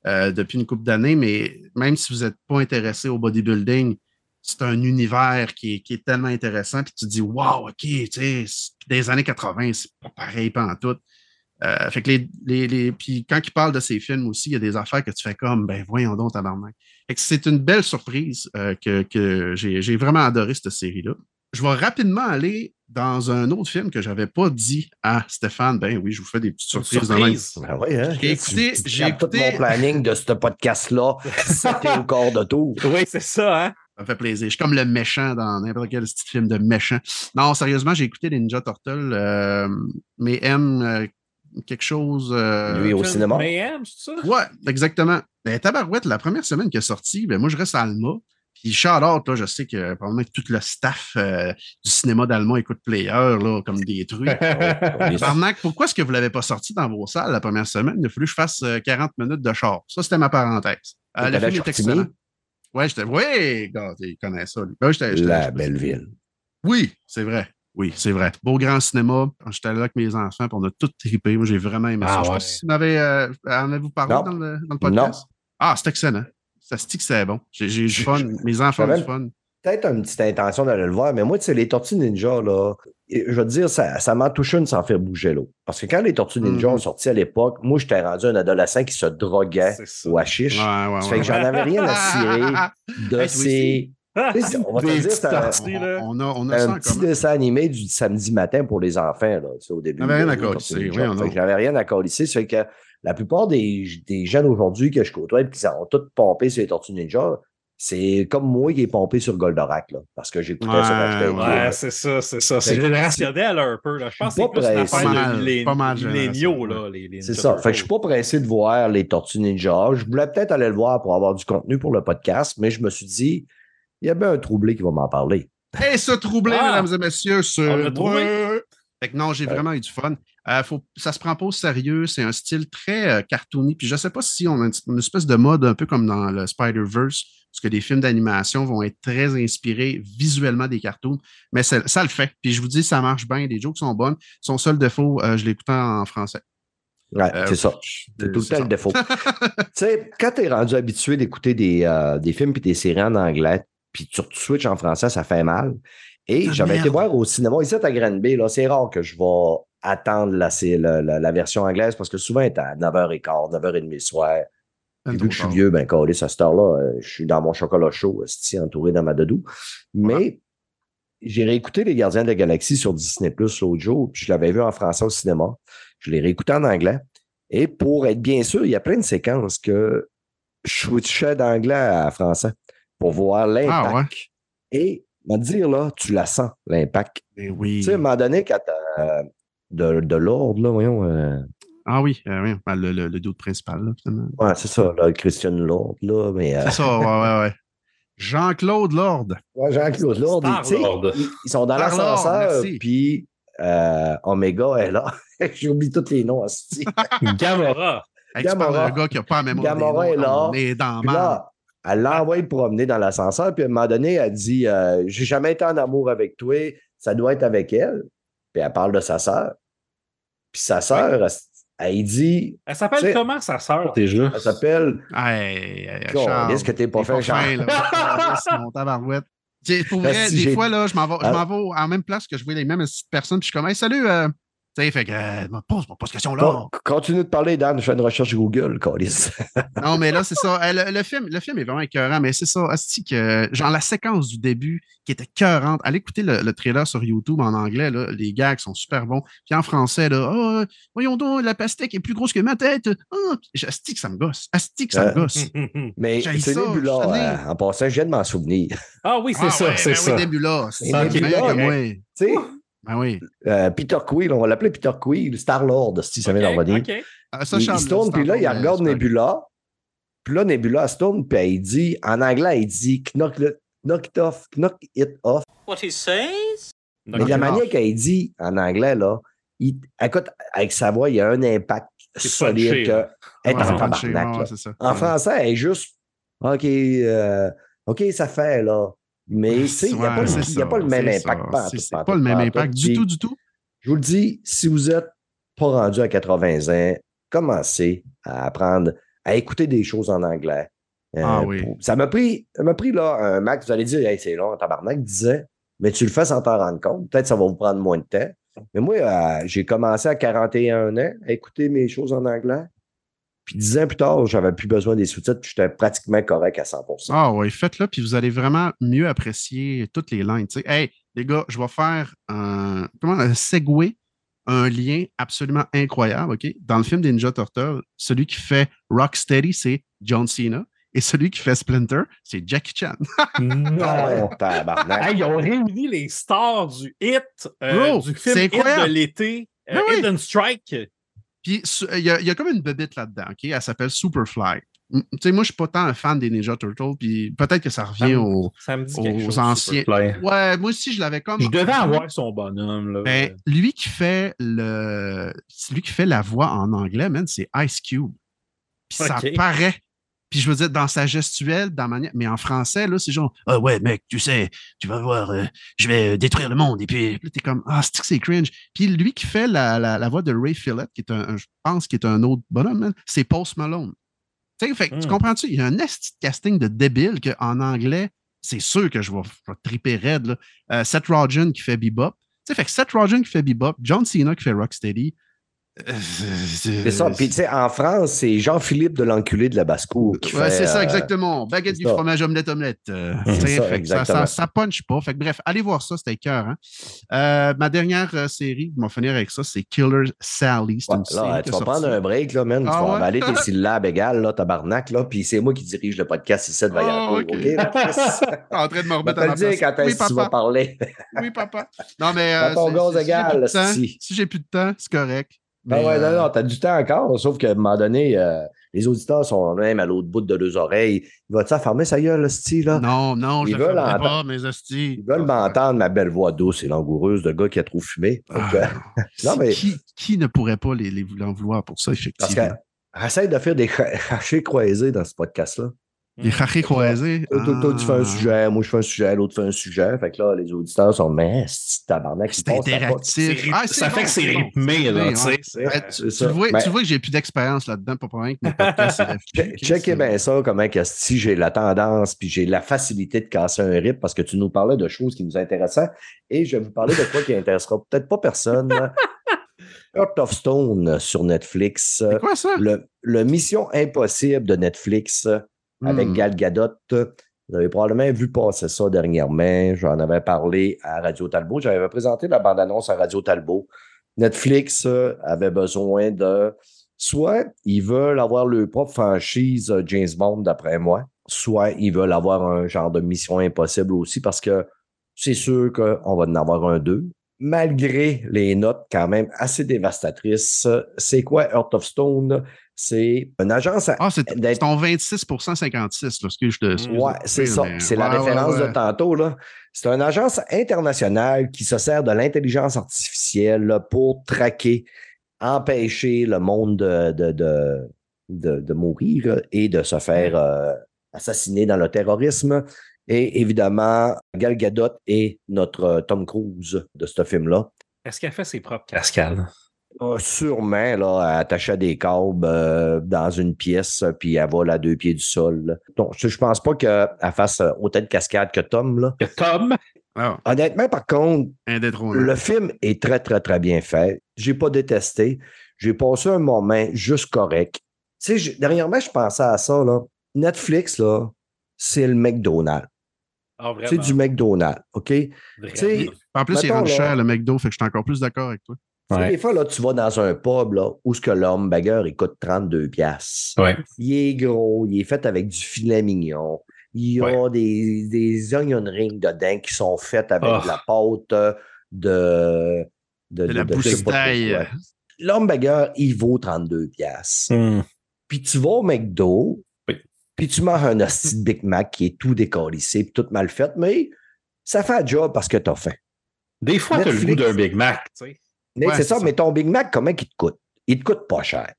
euh, depuis une couple d'années, mais même si vous n'êtes pas intéressé au bodybuilding, c'est un univers qui est, qui est tellement intéressant. Puis tu te dis, wow, OK, tu sais, des années 80, c'est pas pareil, pas en tout. Euh, fait que les, les, les- Puis quand il parle de ces films aussi, il y a des affaires que tu fais comme, ben voyons donc, tabarnak. Fait que c'est une belle surprise euh, que, que j'ai j'ai vraiment adoré cette série-là. Je vais rapidement aller dans un autre film que j'avais pas dit à Stéphane. Ben oui, je vous fais des petites surprises. Surprise. Ben oui, hein? J'ai écouté- Tu- tu j'ai captes tout écouté- mon planning de ce podcast-là. C'était au corps de tour. Oui, c'est ça, hein? Ça me fait plaisir. Je suis comme le méchant dans n'importe quel petit film de méchant. Non, sérieusement, j'ai écouté les Ninja Turtles, euh, mais euh, quelque chose. euh, Lui, au Film cinéma? Mayhem, c'est ça? Ouais, exactement. Ben, Tabarouette, la première semaine qui est sortie, ben, moi, je reste à Alma. Puis shout-out, là, je sais que probablement que tout le staff euh, du cinéma d'Alma écoute Player là, comme des trucs. Tabarnak, pourquoi est-ce que vous ne l'avez pas sorti dans vos salles la première semaine? Il a fallu que je fasse euh, 40 minutes de char. Ça, c'était ma parenthèse. Euh, le film est excellent. Ouais, j'étais. Oui, gars, il connaît ça. lui. Ouais, j'étais- j'étais- La j'étais- belle ville. Oui, c'est vrai. Oui, c'est vrai. Beau grand cinéma. J'étais là avec mes enfants, puis on a tout trippé. Moi, j'ai vraiment aimé ça. Ah Je sais ouais. pas si euh, en avez-vous parlé Non. dans le, dans le podcast? Ah, c'est excellent. Ça se dit que c'est bon. J'ai j'ai eu du fun. Mes enfants ont du fun. Peut-être une petite intention d'aller le voir, mais moi, tu sais, les Tortues Ninja, là, je veux te dire, ça, ça m'en touche une sans faire bouger l'autre. Parce que quand les Tortues Ninja Mhm. ont sorti à l'époque, moi, j'étais rendu un adolescent qui se droguait ça. au hashish. Ouais, ouais, Ça ouais, fait que j'en avais rien à cirer de Hey, ces. On va te Des dire, petites c'est un- tortues, là. On a, on a ça un en petit commun. dessin animé du samedi matin pour les enfants, là, tu sais, au début. J'avais rien à colisser, oui, a- J'avais rien à colisser. Fait que la plupart des, des jeunes aujourd'hui que je côtoie et qui ont tous pompé sur les Tortues Ninja, c'est comme moi qui est pompé sur Goldorak, là, parce que j'écoutais ça quand j'étais Ouais, kid. Ouais, c'est ça, c'est ça. C'est générationnel un peu. Là. Je pense que Pas c'est plus une affaire Pas mal, de milléniaux, C'est ça. Fait que je suis pas pressé de voir les Tortues Ninja. Je voulais peut-être aller le voir pour avoir du contenu pour le podcast, mais je me suis dit, il y a bien un troublé qui va m'en parler. Et se troubler, Ah! mesdames et messieurs. Ce... Ouais. Fait que non, j'ai vraiment eu du fun. Euh, faut, ça se prend pas au sérieux. C'est un style très euh, cartoony. Puis je sais pas si on a une, une espèce de mode un peu comme dans le Spider-Verse, parce que les films d'animation vont être très inspirés visuellement des cartoons. Mais ça, ça le fait. Puis je vous dis, ça marche bien. Les jokes sont bonnes. Son seul défaut, euh, je l'écoutais en français. Ouais, Euh, c'est ça. C'est tout le temps le défaut. tu sais, quand tu es rendu habitué d'écouter des, euh, des films et des séries en anglais, puis tu switches en français, ça fait mal. Et Ah, j'avais été voir au cinéma ici à Granby, là, c'est rare que je vais attendre la, c'est la, la- la version anglaise parce que souvent elle est à 9h15, 9h30 le soir. Puis vu que je suis vieux, ben, calé, à cette heure-là, euh, je suis dans mon chocolat chaud, entouré dans ma doudou. Mais j'ai réécouté Les Gardiens de la Galaxie sur Disney Plus l'autre jour, puis je l'avais vu en français au cinéma. Je l'ai réécouté en anglais. Et pour être bien sûr, il y a plein de séquences que je switchais d'anglais à français pour voir l'impact. Ah ouais? Et, me dire, là, tu la sens, l'impact. Eh oui. Tu sais, à un moment donné, quand euh, de, de l'ordre, là, voyons. euh, Ah oui, euh, oui. Ben, le, le, le doute principal, là, finalement. ouais, c'est ça, là, Christian Lord, là, mais. euh, C'est ça, ouais, ouais, ouais. Jean-Claude Lord. Ouais, Jean-Claude Lord, il- tu sais, Star-Lord. ils, ils sont dans l'ascenseur, puis euh, Omega est là. J'oublie tous les noms. Gamora. Hey, tu parles Gamora. d'un gars qui n'a pas la mémoire Gamora des est là. On est dans là, elle l'a envoyé promener dans l'ascenseur, puis à un moment donné, elle dit euh, J'ai jamais été en amour avec toi, ça doit être avec elle. Puis elle parle de sa sœur. Puis sa sœur, elle, elle dit Elle s'appelle comment sa sœur? Déjà? Elle s'appelle Hey, est-ce que t'es pas fin, Charles? sais, Pour Ben, vrai, des fois, là, je m'en vais, je Ah. m'en vais à la même place que je vois les mêmes personnes, puis je suis comme, hey, salut, euh, tu sais, fait que, euh, pose-moi pas cette question-là. Con- Continue de parler, Dan, je fais une recherche Google, Calis. Non, mais là, c'est ça. Euh, Le, le film, le film est vraiment écœurant, mais c'est ça. asti que, genre, la séquence du début qui était écœurante. Allez écouter le, le trailer sur YouTube en anglais. Là, les gags sont super bons. Puis en français, là, Ah, voyons donc, la pastèque est plus grosse que ma tête. Ah, asti que ça me gosse. Asti que ça me Euh, gosse. Mais c'est ça, Nebula, euh, en passant, je viens de m'en souvenir. ah oui, c'est Ah ça, ouais, c'est ben ça. Oui, Nebula. C'est Nebula, que moi. Tu sais, Ben oui. euh, Peter Quill, on va l'appeler Peter Quill, Star-Lord, si ça vient d'en ok. Ah, ça, il, se tourne, puis là, il regarde euh, Nebula. Puis là, Nebula elle se tourne, puis il dit, en anglais, il dit knock, le- knock it off, knock it off. What he says? Mais de la manière qu'elle dit en anglais, là, il, écoute, avec sa voix, il y a un impact solide que. tabarnak. En français, elle est juste OK, euh, OK, ça fait là. Mais il n'y a, Ouais, pas le- a pas même impact. pas tout, pas le même impact tout. du Puis, tout, du tout. Je vous le dis, si vous êtes pas rendu à 80 ans, commencez à apprendre à écouter des choses en anglais. Euh, Ah oui. pour- Ça m'a pris, m'a pris là, un Mac, vous allez dire, hey, c'est long, tabarnak, disait, mais tu le fais sans t'en rendre compte. Peut-être que ça va vous prendre moins de temps. Mais moi, euh, j'ai commencé à 41 ans à écouter mes choses en anglais. Puis dix ans plus tard, j'avais plus besoin des sous-titres, puis j'étais pratiquement correct à 100% Ah oui, faites-le, puis vous allez vraiment mieux apprécier toutes les lignes. tu sais. Hey, les gars, je vais faire un, comment, un segue, un lien absolument incroyable, OK? Dans le film des Ninja Turtles, celui qui fait Rocksteady, c'est John Cena. Et celui qui fait Splinter, c'est Jackie Chan. Non, tabarnak. Hey, ils ont réuni les stars du hit, euh, Bro, du film hit de l'été, euh, Ben oui. Hidden Strike. Puis il y, y a comme une bébite là-dedans, OK? Elle s'appelle Superfly. Tu sais, moi, je suis pas tant un fan des Ninja Turtles, puis peut-être que ça revient aux. Ça me dit Aux chose. anciens. Superfly. Ouais, moi aussi, je l'avais comme. Je devais avoir son bonhomme. Là. Ben, lui qui fait le. c'est Lui qui fait la voix en anglais, man, c'est Ice Cube. Puis ça paraît. Puis je veux dire, dans sa gestuelle, dans manière. Mais en français, là, c'est genre Ah ouais, mec, tu sais, tu vas voir, euh, je vais détruire le monde. Et puis là, t'es comme Ah, c'est que c'est cringe. Puis lui qui fait la, la, la voix de Ray Phillip, qui est un, un- je pense qui est un autre bonhomme, c'est Post Malone. Tu fait Hmm. comprends-tu? Il y a un esti de casting de débile qu'en anglais, c'est sûr que je vais, je vais triper raide. Là. Euh, Seth Rogen qui fait Bebop. Tu sais, fait que Seth Rogen qui fait Bebop, John Cena qui fait Rocksteady. Euh, C'est ça. Puis, tu sais, en France, c'est Jean-Philippe de l'enculé de la basse-cour qui Ouais, c'est ça, euh, exactement. Baguette du fromage omelette omelette. euh, ça, ça, ça, ça punch pas. Fait que bref, allez voir ça, c'était cœur. Hein? Euh, ma dernière série, je vais finir avec ça, c'est Killer Sally. Ouais, là, tu vas prendre un break, là, man. Ah tu vas ouais? avaler tes syllabes égales, là, tabarnak, là. Puis c'est moi qui dirige le podcast ici de Ah, Vaillancourt, ok. OK? là, Chris? en train de me remettre à ma dire quand Oui, est-ce que tu vas parler. Oui, papa. Non, mais. ton gaz égal. Si j'ai plus de temps, c'est correct. Ah Mais, ouais, euh, non, non, t'as du temps encore, sauf qu'à un moment donné, euh, les auditeurs sont même à l'autre bout de leurs oreilles. Il va-tu fermer sa gueule, le style, là? Non, non, je veulent entendre- pas, mes hosties. Ils veulent m'entendre ma belle voix douce et langoureuse de gars qui a trop fumé. Donc, Ah, euh, non, mais- qui, qui ne pourrait pas les, les vouloir pour ça, parce effectivement? que essaye de faire des cachets croisés dans ce podcast-là. Les rachés croisés. Toi, tu fais un Ah. sujet, moi je fais un sujet, l'autre fait un sujet. Fait que là, les auditeurs sont, mais c'est tabarnak, C'est interactif. Ah, ça bon, fait que c'est rythmé, là, Ouais, tu sais. tu, vois, Ben- tu vois que j'ai plus d'expérience là-dedans, pas pour rien que mon podcast est Che- Checkez bien ça, comment que si j'ai la tendance, puis j'ai la facilité de casser un rythme, parce que tu nous parlais de choses qui nous intéressaient, et je vais vous parler de quoi qui intéressera peut-être pas personne. Heart of Stone sur Netflix. C'est quoi ça? Le, le Mission Impossible de Netflix avec Hmm. Gal Gadot. Vous avez probablement vu passer ça dernièrement. J'en avais parlé à Radio Talbot. J'avais présenté la bande-annonce à Radio Talbot. Netflix euh, avait besoin de. Soit ils veulent avoir leur propre franchise euh, James Bond, d'après moi, soit ils veulent avoir un genre de mission impossible aussi parce que c'est sûr qu'on va en avoir un d'eux. Malgré les notes quand même assez dévastatrices, c'est quoi Earth of Stone? C'est une agence à Ah, c'est ton 26% 56, là, ce que je te. excuse de Ouais, couper, c'est ça. mais- C'est la ouais, référence ouais. de tantôt. là. C'est une agence internationale qui se sert de l'intelligence artificielle là, pour traquer, empêcher le monde de, de, de, de- de mourir et de se faire euh, assassiner dans le terrorisme. Et évidemment, Gal Gadot est notre euh, Tom Cruise de ce film-là. Est-ce qu'elle fait ses propres cascades? Sûrement, là, attachée à des câbles euh, dans une pièce, puis elle vole à deux pieds du sol. là. Donc, je, je pense pas qu'elle fasse euh, autant de cascades que Tom. Là. Que Tom, Ah, Honnêtement, par contre, indétrônable. le film est très, très, très bien fait. J'ai pas détesté. J'ai passé un moment juste correct. Tu sais, dernièrement, je pensais à ça. Là. Netflix, là, c'est le McDonald's. ah, C'est du McDonald's, OK? En plus, il est mettons, rendu là- cher, le McDo, fait que je suis encore plus d'accord avec toi. Ouais. des fois, là, tu vas dans un pub là, où ce que l'homme bagger, il coûte 32 piastres. Ouais. Il est gros, il est fait avec du filet mignon. Il y a Ouais. des, des onion rings dedans qui sont faites avec Oh. de la pâte de... De la pas trop boustaille. quoi. L'hamburger, il vaut 32 piastres. Hmm. Puis tu vas au McDo, Oui. puis tu manges un hostie de Big Mac qui est tout décalissé, puis tout mal fait, mais ça fait un job parce que t'as faim. Des fois, tu as le goût d'un Big Mac, tu sais. Ouais, c'est ça, ça. mais ton Big Mac, comment il te coûte? Il te coûte pas cher.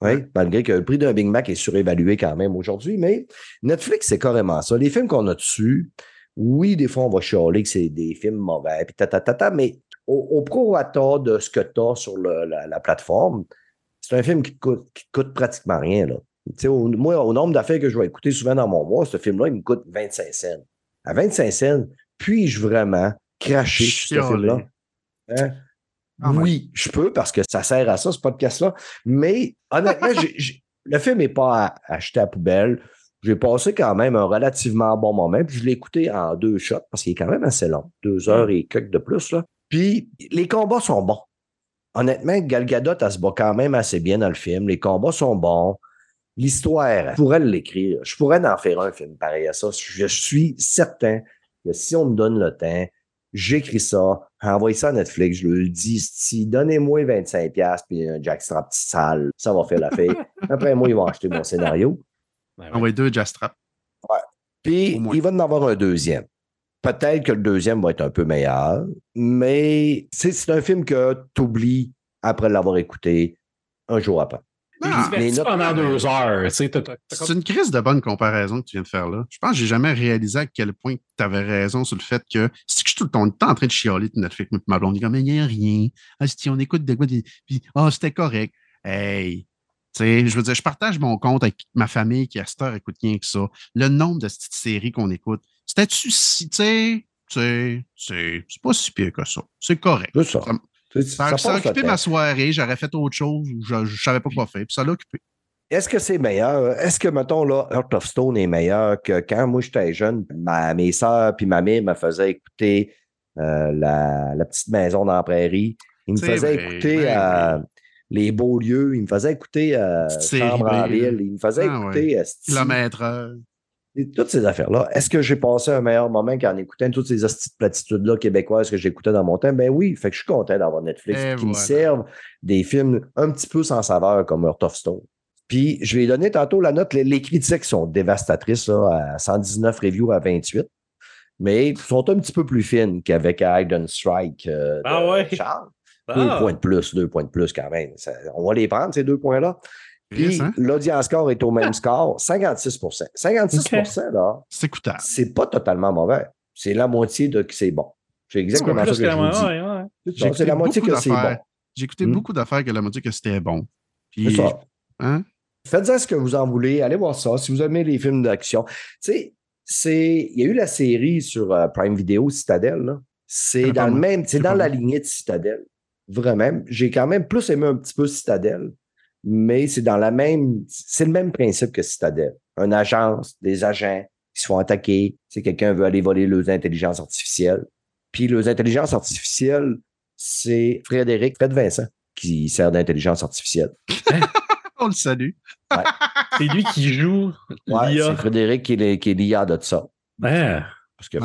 Oui, malgré que le prix d'un Big Mac est surévalué quand même aujourd'hui, mais Netflix, c'est carrément ça. Les films qu'on a dessus, oui, des fois, on va chialer que c'est des films mauvais, puis ta, ta, ta, ta, mais au, au prorata de ce que tu as sur le- la, la plateforme, c'est un film qui te coûte, qui te coûte pratiquement rien. Là. Au- moi, au nombre d'affaires que je vais écouter souvent dans mon mois, ce film-là, il me coûte 25 cents. À 25 cents, puis-je vraiment cracher sur ce film-là? Hein? Ah, ouais. oui, je peux parce que ça sert à ça, ce podcast-là. Mais honnêtement, le film n'est pas à, à jeter à poubelle. J'ai passé quand même un relativement bon moment. Puis je l'ai écouté en deux shots parce qu'il est quand même assez long. Deux heures et quelques de plus. Là. Puis les combats sont bons. Honnêtement, Gal Gadot, elle se bat quand même assez bien dans le film. Les combats sont bons. L'histoire, je pourrais l'écrire. Je pourrais en faire un film pareil à ça. Je suis certain que si on me donne le temps, j'écris ça, envoie ça à Netflix, je le dis, si donnez-moi 25$ piastres puis un jackstrap sale, ça va faire l'affaire. Après moi, ils vont acheter mon scénario. Ben. Envoyer deux jazz traps. Puis, il va en avoir un deuxième. Peut-être que le deuxième va être un peu meilleur, mais c'est c'est un film que tu oublies après l'avoir écouté un jour après. Ah, notes- pendant deux heures. C'est une crise de bonne comparaison que tu viens de faire là. Je pense que j'ai jamais réalisé à quel point tu avais raison sur le fait que c'est que je suis tout le temps, en train de chialer de Netflix, mais ma blonde dit comme il n'y a rien. Ah, si on écoute de quoi, puis ah, c'était correct. Hey! Tu sais, je veux dire, je partage mon compte avec ma famille qui à cette heure écoute rien que ça. Le nombre de petites séries qu'on écoute, c'était-tu si, tu sais, tu sais, c'est pas si pire que ça. C'est correct. C'est ça. Ça, ça ça a occupé ma soirée, j'aurais fait autre chose, ou je, je savais pas quoi faire, puis ça l'a occupé. Est-ce que c'est meilleur? Est-ce que, mettons, là, Heart of Stone est meilleur que quand moi j'étais jeune, ma, mes sœurs puis ma mère me faisaient écouter euh, la, la petite maison dans la prairie. Ils me faisaient vrai, écouter ben euh, les beaux lieux. Ils me faisaient écouter euh, Chambre en B, ville. Ils me faisaient Ah, écouter euh, Sti- Kilomètre. Et toutes ces affaires-là. Est-ce que j'ai passé un meilleur moment qu'en écoutant toutes ces hosties de platitudes-là québécoises que j'écoutais dans mon temps? Ben oui, fait que je suis content d'avoir Netflix Et qui me servent des films un petit peu sans saveur comme Heart of Stone. Puis je vais donner tantôt la note. Les, les critiques sont dévastatrices là, à 119 reviews à 28, mais sont un petit peu plus fines qu'avec Hidden Strike euh, de Ah ouais? Charles. Ah. Deux points de plus, deux points de plus quand même. Ça- on va les prendre, ces deux points-là. Puis hein? l'audience score est au même score, 56% 56% là, C'est écoutable. c'est pas totalement mauvais. C'est la moitié de que c'est bon. C'est exactement Plus ça que que je la- vous dis. ouais, ouais. C'est la moitié que c'est bon. J'ai écouté Hmm? beaucoup d'affaires que m'a dit que c'était bon. Puis, ça. hein? Faites-en ce que vous en voulez. Allez voir ça. Si vous aimez les films d'action. Tu sais, c'est. Il y a eu la série sur euh, Prime Video, Citadel. là. C'est dans le même. C'est dans la lignée de Citadel. Vraiment. J'ai quand même plus aimé un petit peu Citadel, mais c'est dans la même. C'est le même principe que Citadel. Une agence, des agents qui se font attaquer. Si quelqu'un veut aller voler leurs intelligences artificielles. Puis leurs intelligences artificielles, c'est Frédéric, Fred Vincent, qui sert d'intelligence artificielle. On le salue. C'est lui qui joue Ouais, l'IA. c'est Frédéric qui est, qui est l'IA de ça. Parce que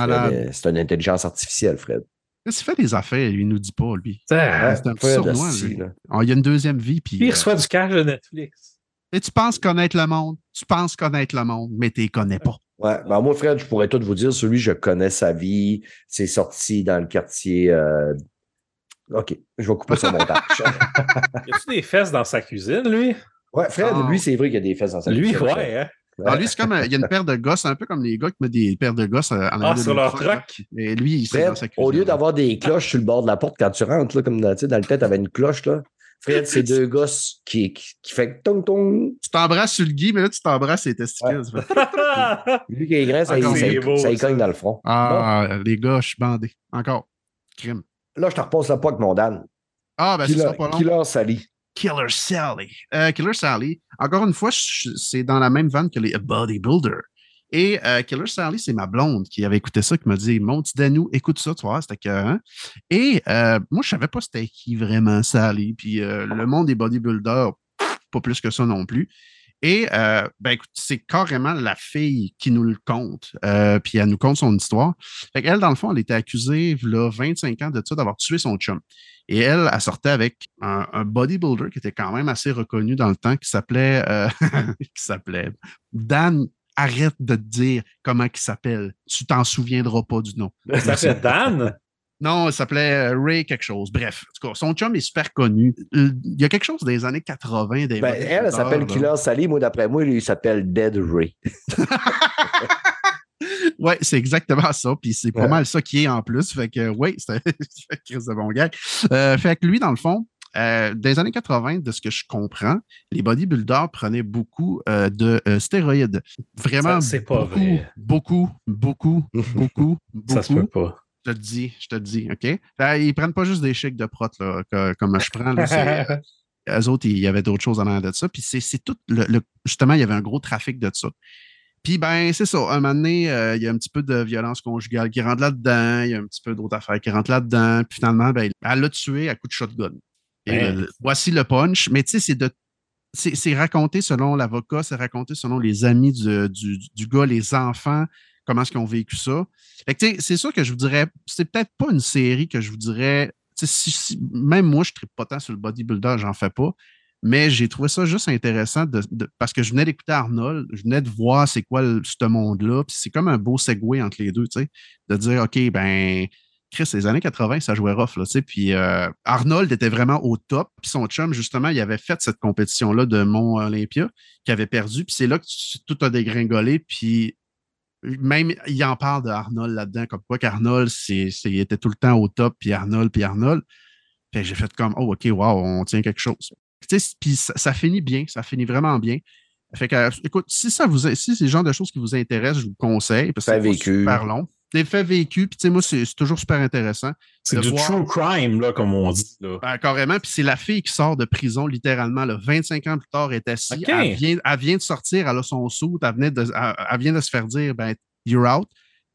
c'est une intelligence artificielle, Fred. Qu'est-ce qu'il fait des affaires? Lui, il nous dit pas, lui. C'est un petit sournois, lui. là. Il y a une deuxième vie. Puis, il euh, reçoit du cash de Netflix. et tu penses connaître le monde. Tu penses connaître le monde, mais tu les connais pas. Ouais, ben moi, Fred, je pourrais tout vous dire. Celui, je connais sa vie. C'est sorti dans le quartier. euh, OK, je vais couper son montage. Y a-tu des fesses dans sa cuisine, lui? ouais, Fred, Ah. lui, c'est vrai qu'il y a des fesses dans sa Lui, cuisine, Fred. ouais, hein? Alors, lui, c'est comme, euh, il y a une paire de gosses, un peu comme les gars qui mettent des paires de gosses euh, en Ah, sur leur leur truck? Et lui, c'est Fred, dans sa cuisine. au lieu d'avoir des cloches sur le bord de la porte quand tu rentres, là, comme dans, tu sais, dans le tête, tu avais une cloche, là. Fred, c'est deux gosses qui, qui, qui fait tong tong. Tu t'embrasses sur le gui, mais là, tu t'embrasses les testicules. Lui qui est grand, ça, Encore, il- ça, c'est il- beau, ça y ça. cogne dans le front. Ah, les gars, je suis bandé. Encore. Crime. Là, je te repose la pas avec mon Dan. Ah, ben, ce Killer, sera pas long. Killer Sally. Killer Sally. Euh, Killer Sally, encore une fois, c'est dans la même vanne que les Bodybuilder. Et euh, Killer Sally, c'est ma blonde qui avait écouté ça, qui m'a dit Mon petit Danou, écoute ça, tu vois, c'était écœurant. Et euh, moi, je savais pas c'était qui vraiment Sally. Puis le monde des bodybuilders, pas plus que ça non plus. Et euh, ben écoute, c'est carrément la fille qui nous le conte. Euh, puis elle nous conte son histoire. Fait qu'elle, dans le fond, elle était accusée, là, 25 ans de ça, d'avoir tué son chum. Et elle, elle sortait avec un, bodybuilder qui était quand même assez reconnu dans le temps, qui s'appelait, euh, qui s'appelait Dan. Arrête de te dire comment il s'appelle. Tu t'en souviendras pas du nom. Ça fait Dan? Non, il s'appelait euh, Ray quelque chose. Bref, en tout cas, son chum est super connu. Il y a quelque chose des années 80. Des Ben, elle, elle s'appelle. Killer Sally. Moi, d'après moi, lui, il s'appelle Dead Ray. Ouais, c'est exactement ça. Puis c'est pas Ouais. mal ça qui est en plus. Fait que, oui, c'est un crise de bon gars. Euh, fait que lui, dans le fond, euh, dans les années 80, de ce que je comprends, les bodybuilders prenaient beaucoup euh, de euh, stéroïdes. Vraiment, Ça, c'est pas beaucoup, vrai. beaucoup, beaucoup, beaucoup, beaucoup. Ça se peut pas. Je te le dis, je te le dis, OK? Ben, ils prennent pas juste des chèques de prot, là, que- comme je prends. Là, eux autres, il y avait d'autres choses en arrière de ça. Puis c'est tout le, le- Justement, il y avait un gros trafic de ça. Puis ben, c'est ça. Un moment donné, euh, il y a un petit peu de violence conjugale qui rentre là-dedans. Il y a un petit peu d'autres affaires qui rentrent là-dedans. Puis finalement, ben, elle l'a tué à coup de shotgun. Et le- voici le punch. Mais tu sais, c'est raconté selon l'avocat, c'est raconté selon les amis du, du, du gars, les enfants, comment est-ce qu'ils ont vécu ça. C'est sûr que je vous dirais, c'est peut-être pas une série que je vous dirais, même moi, je ne pas tant sur le bodybuilder, j'en fais pas, mais j'ai trouvé ça juste intéressant de- parce que je venais d'écouter Arnold, je venais de voir c'est quoi ce monde-là, puis c'est comme un beau segue entre les deux, de dire, OK, ben, Chris, les années 80, ça jouait rough, là, puis euh, Arnold était vraiment au top, puis son chum, justement, il avait fait cette compétition-là de Mont Olympia, qui avait perdu, puis c'est là que tout a dégringolé, puis même, il en parle de Arnold là-dedans, comme quoi qu'Arnold, c'est, il était tout le temps au top, puis Arnold, puis Arnold. Fait que j'ai fait comme, oh, OK, wow, on tient quelque chose. Puis ça, ça finit bien, ça finit vraiment bien. Fait que, euh, écoute, si ça vous, si c'est le genre de choses qui vous intéressent, je vous conseille, parce que c'est super long. Des faits vécus, puis tu sais, moi, c'est, toujours super intéressant. C'est du voir- true crime, là, comme on dit. Là. Ben, carrément. Puis c'est la fille qui sort de prison, littéralement. Là, 25 ans plus tard, elle est assise. Elle, vient, elle vient de sortir, elle a son sou, elle, venait de, elle, elle vient de se faire dire, ben, you're out.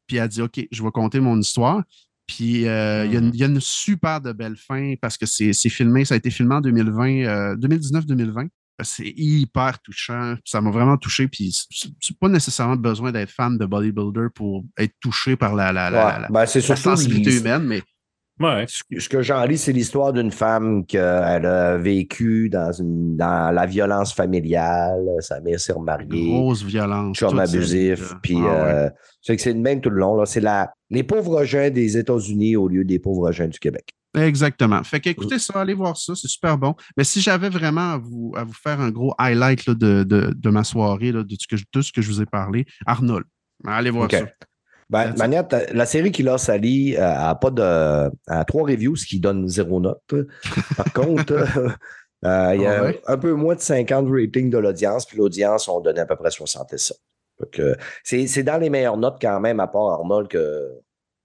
Puis elle dit, OK, je vais compter mon histoire. Puis euh, il y a une- il y, a une super de belle fin parce que c'est c'est filmé, ça a été filmé en 2020, euh, 2019-2020. C'est hyper touchant. Ça m'a vraiment touché. Puis c'est c'est pas nécessairement besoin d'être fan de bodybuilder pour être touché par la, la, la- Ouais. la- Ben, c'est la surtout sensibilité humaine, mais Ouais. Ce que j'en lis, c'est l'histoire d'une femme qui a vécu dans, une, dans la violence familiale. Sa mère s'est remariée. grosse violence. chum abusif. Puis, Ah ouais. euh, c'est que c'est le même tout le long. là. C'est la, les pauvres gens des États-Unis au lieu des pauvres gens du Québec. Exactement. Fait qu'écoutez ça, allez voir ça, c'est super bon. Mais si j'avais vraiment à vous, à vous faire un gros highlight là, de, de, de ma soirée, là, de, ce que, je- tout ce que je vous ai parlé, Arnold. Allez voir ça. Ben, That's Manette, la série qui l'a sali euh, a pas de a trois reviews, ce qui donne zéro note. Par contre, euh, il y a Ah ouais? un peu moins de 50 ratings de l'audience, puis l'audience, on donnait à peu près 67. Donc, euh, c'est dans les meilleures notes quand même, à part Arnold, que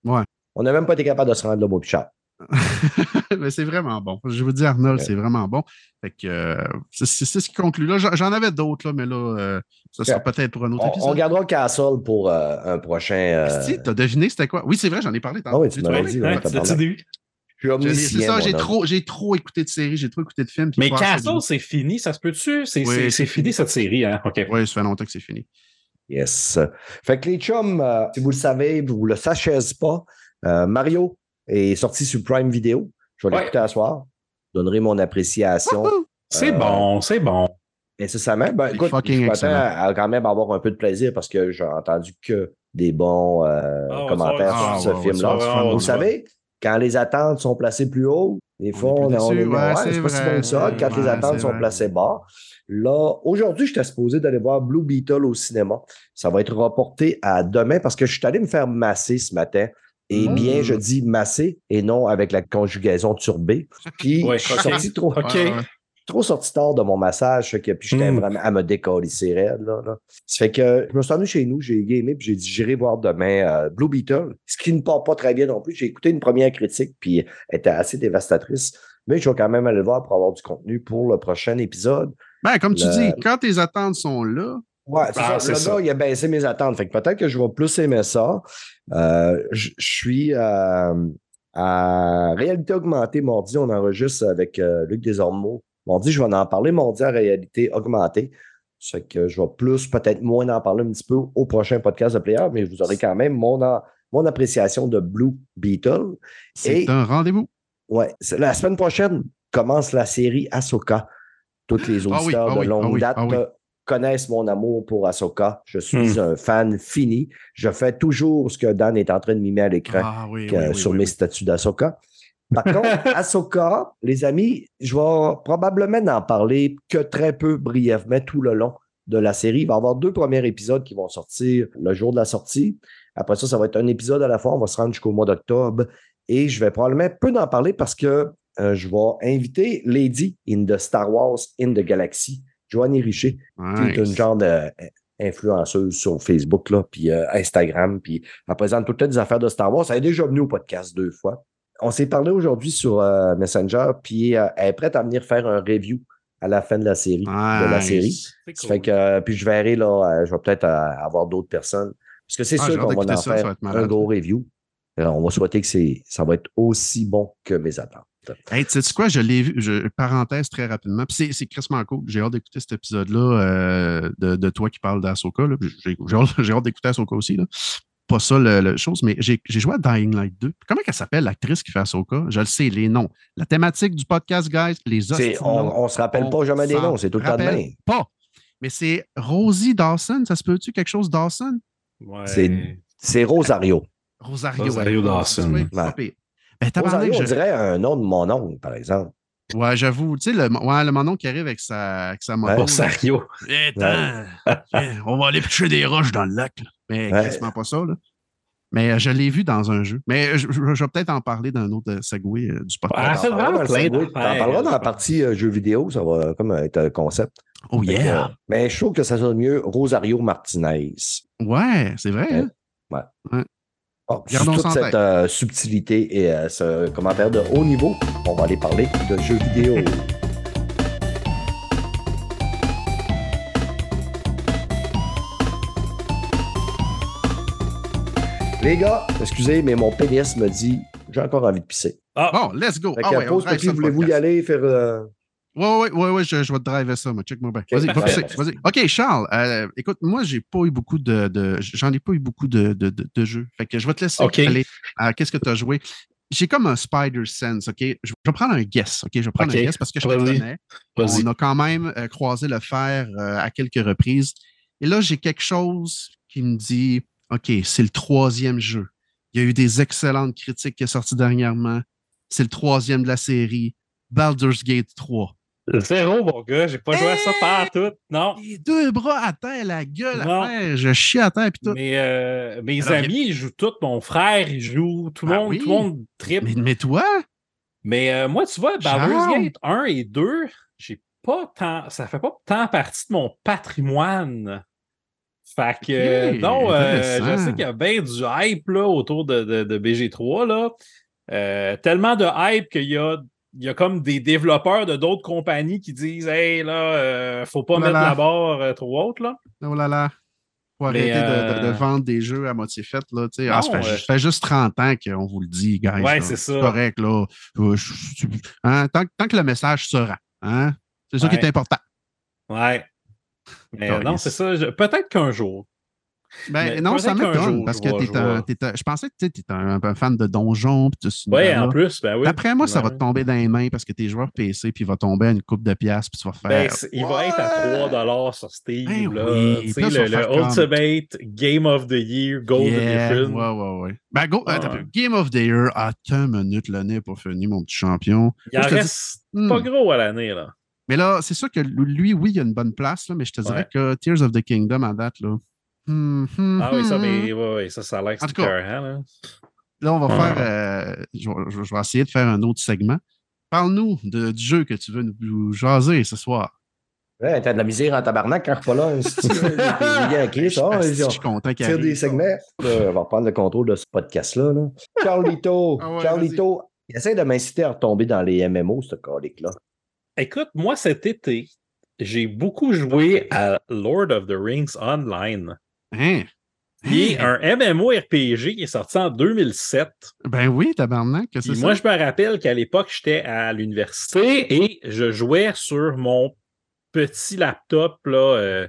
Ouais. on n'a même pas été capable de se rendre là, mon Pichard. Mais c'est vraiment bon. Je vous dis, Arnold, c'est vraiment bon. Fait que euh, c'est ce qui conclut là. J'en avais d'autres, là, mais là, euh, ça sera peut-être pour un autre On, épisode. on gardera Castle pour euh, un prochain. euh, Esti, t'as deviné c'était quoi? Oui, c'est vrai, j'en ai parlé tantôt. Ah oui, tu J'ai m'avais dit, ouais, C'est ça, j'ai trop, j'ai trop écouté de séries, j'ai trop écouté de films. Mais Castle, c'est fini, ça se peut-tu? C'est Oui, c'est- c'est c'est fini, fini. cette série, hein? OK. Oui, ça fait longtemps que c'est fini. Yes. Fait que les chums, euh, si vous le savez, vous le sachez pas, euh, Mario est sorti sur Prime Video. Je vais Ouais. l'écouter à soir. Je donnerai mon appréciation. C'est Euh, bon, c'est bon. Incessamment. Ben, écoute, je m'attends à, à quand même avoir un peu de plaisir parce que j'ai entendu que des bons euh, Ah commentaires sur ce va, film-là. vous savez, quand les attentes sont placées plus haut, des On fois, est on, est Ouais, c'est pas si bon que ça. Quand Ouais, les attentes sont vrai. placées bas. Là, aujourd'hui, j'étais supposé d'aller voir Blue Beetle au cinéma. Ça va être reporté à demain parce que je suis allé me faire masser ce matin. Et Mm. bien, je dis masser et non avec la conjugaison turbée. Puis, Ouais, je suis sorti trop, trop sorti tard de mon massage. Fait que, puis j'étais Mm. vraiment à me décoller ses raides. Là, là. Ça fait que je me suis rendu chez nous, j'ai gamé, puis j'ai dit j'irai voir demain euh, Blue Beetle. Ce qui ne part pas très bien non plus. J'ai écouté une première critique, puis elle était assez dévastatrice. Mais je vais quand même aller le voir pour avoir du contenu pour le prochain épisode. Ben, comme tu Le- dis, quand tes attentes sont là, Ouais, c'est Ah, ça. c'est Le ça. gars, il a baissé mes attentes. Fait que peut-être que je vais plus aimer ça. Euh, je suis euh, à réalité augmentée mardi. On enregistre avec euh, Luc Desormeaux. Mardi, je vais en parler mardi à réalité augmentée. Ça fait que je vais plus, peut-être moins en parler un petit peu au prochain podcast de Player, mais vous aurez quand même mon, mon appréciation de Blue Beetle. c'est un rendez-vous. Ouais, c'est- la semaine prochaine commence la série Ahsoka. Tous les Ah oui, auditeurs ah de oui, longue ah oui, date ah oui. Connaissent mon amour pour Ahsoka. Je suis Hmm. un fan fini. Je fais toujours ce que Dan est en train de mimer à l'écran Ah oui, que- oui, oui, sur mes statuts d'Ahsoka. Par contre, Ahsoka, les amis, je vais probablement n'en parler que très peu brièvement tout le long de la série. Il va y avoir deux premiers épisodes qui vont sortir le jour de la sortie. Après ça, ça va être un épisode à la fois. On va se rendre jusqu'au mois d'octobre. Et je vais probablement peu en parler parce que euh, je vais inviter Lady in the Star Wars in the Galaxy, Joanny Richer, qui est une genre d'influenceuse sur Facebook, là, puis euh, Instagram, puis elle présente toutes des affaires de Star Wars. Elle est déjà venue au podcast deux fois. On s'est parlé aujourd'hui sur euh, Messenger, puis euh, elle est prête à venir faire un review à la fin de la série. De la série. C'est Ça cool. fait que, euh, puis je verrai, là, euh, je vais peut-être euh, avoir d'autres personnes. Parce que c'est Ah, sûr qu'on va en ça, ça faire va un gros review. Euh, on va souhaiter que c'est, ça va être aussi bon que mes attentes. Hey, tu sais quoi, je l'ai vu, je- parenthèse très rapidement. Puis c'est, crissement cool. J'ai hâte d'écouter cet épisode-là euh, de, de toi qui parle d'Asoka. là. J'ai, hâte, j'ai hâte d'écouter Asoka aussi. Là. Pas ça le, le chose, mais j'ai, j'ai joué à Dying Light 2. Comment elle s'appelle, l'actrice qui fait Asoka? Je le sais, les noms. La thématique du podcast, guys, les de on, on se rappelle on pas jamais des noms, c'est tout le temps de même. Pas. Mais c'est Rosie Dawson. Ça se peut-tu quelque chose Dawson? Ouais. C'est- C'est Rosario. Rosario. Rosario ouais. Dawson. Ouais. Ben, Rosario, on je- dirait un nom de mon oncle, par exemple. Ouais, j'avoue. Tu sais, le, ouais, le monon qui arrive avec sa, avec sa moto. Ouais. Rosario. Eh, on va aller pitcher des roches dans le lac. là. Mais Ouais. quasiment pas ça. Là. Mais euh, je l'ai vu dans un jeu. Mais je, je- je vais peut-être en parler d'un autre euh, segway euh, du podcast. Ah, c'est T'en vraiment parleras dans la je partie euh, jeux vidéo, ça va comme être un concept. oh yeah! euh, mais je trouve que ça sonne mieux Rosario Martinez. Ouais, c'est vrai. hein? Bon, sur Gardons toute cette euh, subtilité et euh, ce commentaire de haut niveau, on va aller parler de jeux vidéo. Les gars, excusez, mais mon pénis me dit j'ai encore envie de pisser. Ah, Bon, let's go. Fait Ah ouais, voulez-vous y aller faire. euh, Ouais, ouais, ouais, ouais, je, je vais te driver ça, moi. Check-moi bien. Vas-y, va parfait. pisser, vas-y. OK, Charles, euh, écoute, moi, j'ai pas eu beaucoup de. de- J'en ai pas eu beaucoup de, de, de, jeux. Fait que je vais te laisser aller à qu'est-ce que tu as joué. J'ai comme un spider sense, OK? Je vais prendre un guess, OK? Je vais prendre un guess parce que je te connais. On a quand même euh, croisé le fer euh, à quelques reprises. Et là, j'ai quelque chose qui me dit OK, c'est le troisième jeu. Il y a eu des excellentes critiques qui sont sorties dernièrement. C'est le troisième de la série. Baldur's Gate 3. Zéro, mon gars. J'ai pas joué à ça par tout. Non. Les deux bras à terre, la gueule Non. à terre, je chie à terre puis tout. Mais euh, mes Alors, amis, ils jouent tous. Mon frère, il joue. Tout le Ah monde, oui? tout le monde tripe. Mais, Mais, mais toi, euh, moi, tu vois, Baldur's. Gate 1 et 2, j'ai pas tant. Ça fait pas tant partie de mon patrimoine. Fait que, non, euh, je sais qu'il y a bien du hype là, autour de, de, de BG3. Là. Tellement de hype qu'il y a, il y a comme des développeurs de d'autres compagnies qui disent Hey, là, euh, faut pas Oh là mettre là. la barre euh, trop haute. Là. oh là là, faut Mais, arrêter de, de- de euh, vendre des jeux à moitié fait. Là, ah, ça, Non, fait, euh, ça fait juste 30 ans qu'on vous le dit, guys. Ouais, c'est ça. correct, là. Hein, tant, que- tant que le message se rend. Hein? C'est ça qui est important. Ouais. Mais non, c'est ça. Peut-être qu'un jour. Ben, Mais non, ça m'étonne parce que t'es je un, t'es un- Je pensais que tu étais un, un fan de Ouais, univers-là. en plus, ben oui. D'après moi, ça va te tomber dans les mains parce que t'es joueur PC, puis il va tomber à une coupe de piastres, puis tu vas faire. Ben, c'est- il va être à 3 sur Steam. Ben là. oui, le, vas faire le comme- Ultimate Game of the Year Gold Yeah, Edition. Ouais, ouais, ouais. Ben, go, attends. Game of the Year, attends une minute, l'année n'est pas fini, mon petit champion. Il en Moi, dis- reste Hmm. pas gros à l'année. là. Mais là, c'est sûr que lui, oui, il a une bonne place, là, mais je te dirais que Tears of the Kingdom à date, là. Hmm, hmm, Ah oui, ça, mais ouais, ouais, ça, ça a l'air En tout cas, écœurant, là. Là, on va faire. euh, je, vais- je vais- je vais essayer de faire un autre segment. Parle-nous de- du jeu que tu veux nous, jaser ce soir. Ouais, t'as de la misère en tabarnak quand je suis pas là. un yanké, ça. Ah, ils je suis content qu'il des segments. On va reprendre le contrôle de ce podcast-là. Là. Carlito, Ah ouais, Carlito, il essaie de m'inciter à retomber dans les MMO, ce colique-là. Écoute, moi, cet été, j'ai beaucoup joué à Lord of the Rings Online, Hein? qui est Hein? un MMORPG qui est sorti en 2007. Ben oui, tabarnak, que c'est ça? moi, je me rappelle qu'à l'époque, j'étais à l'université et je jouais sur mon petit laptop là, euh,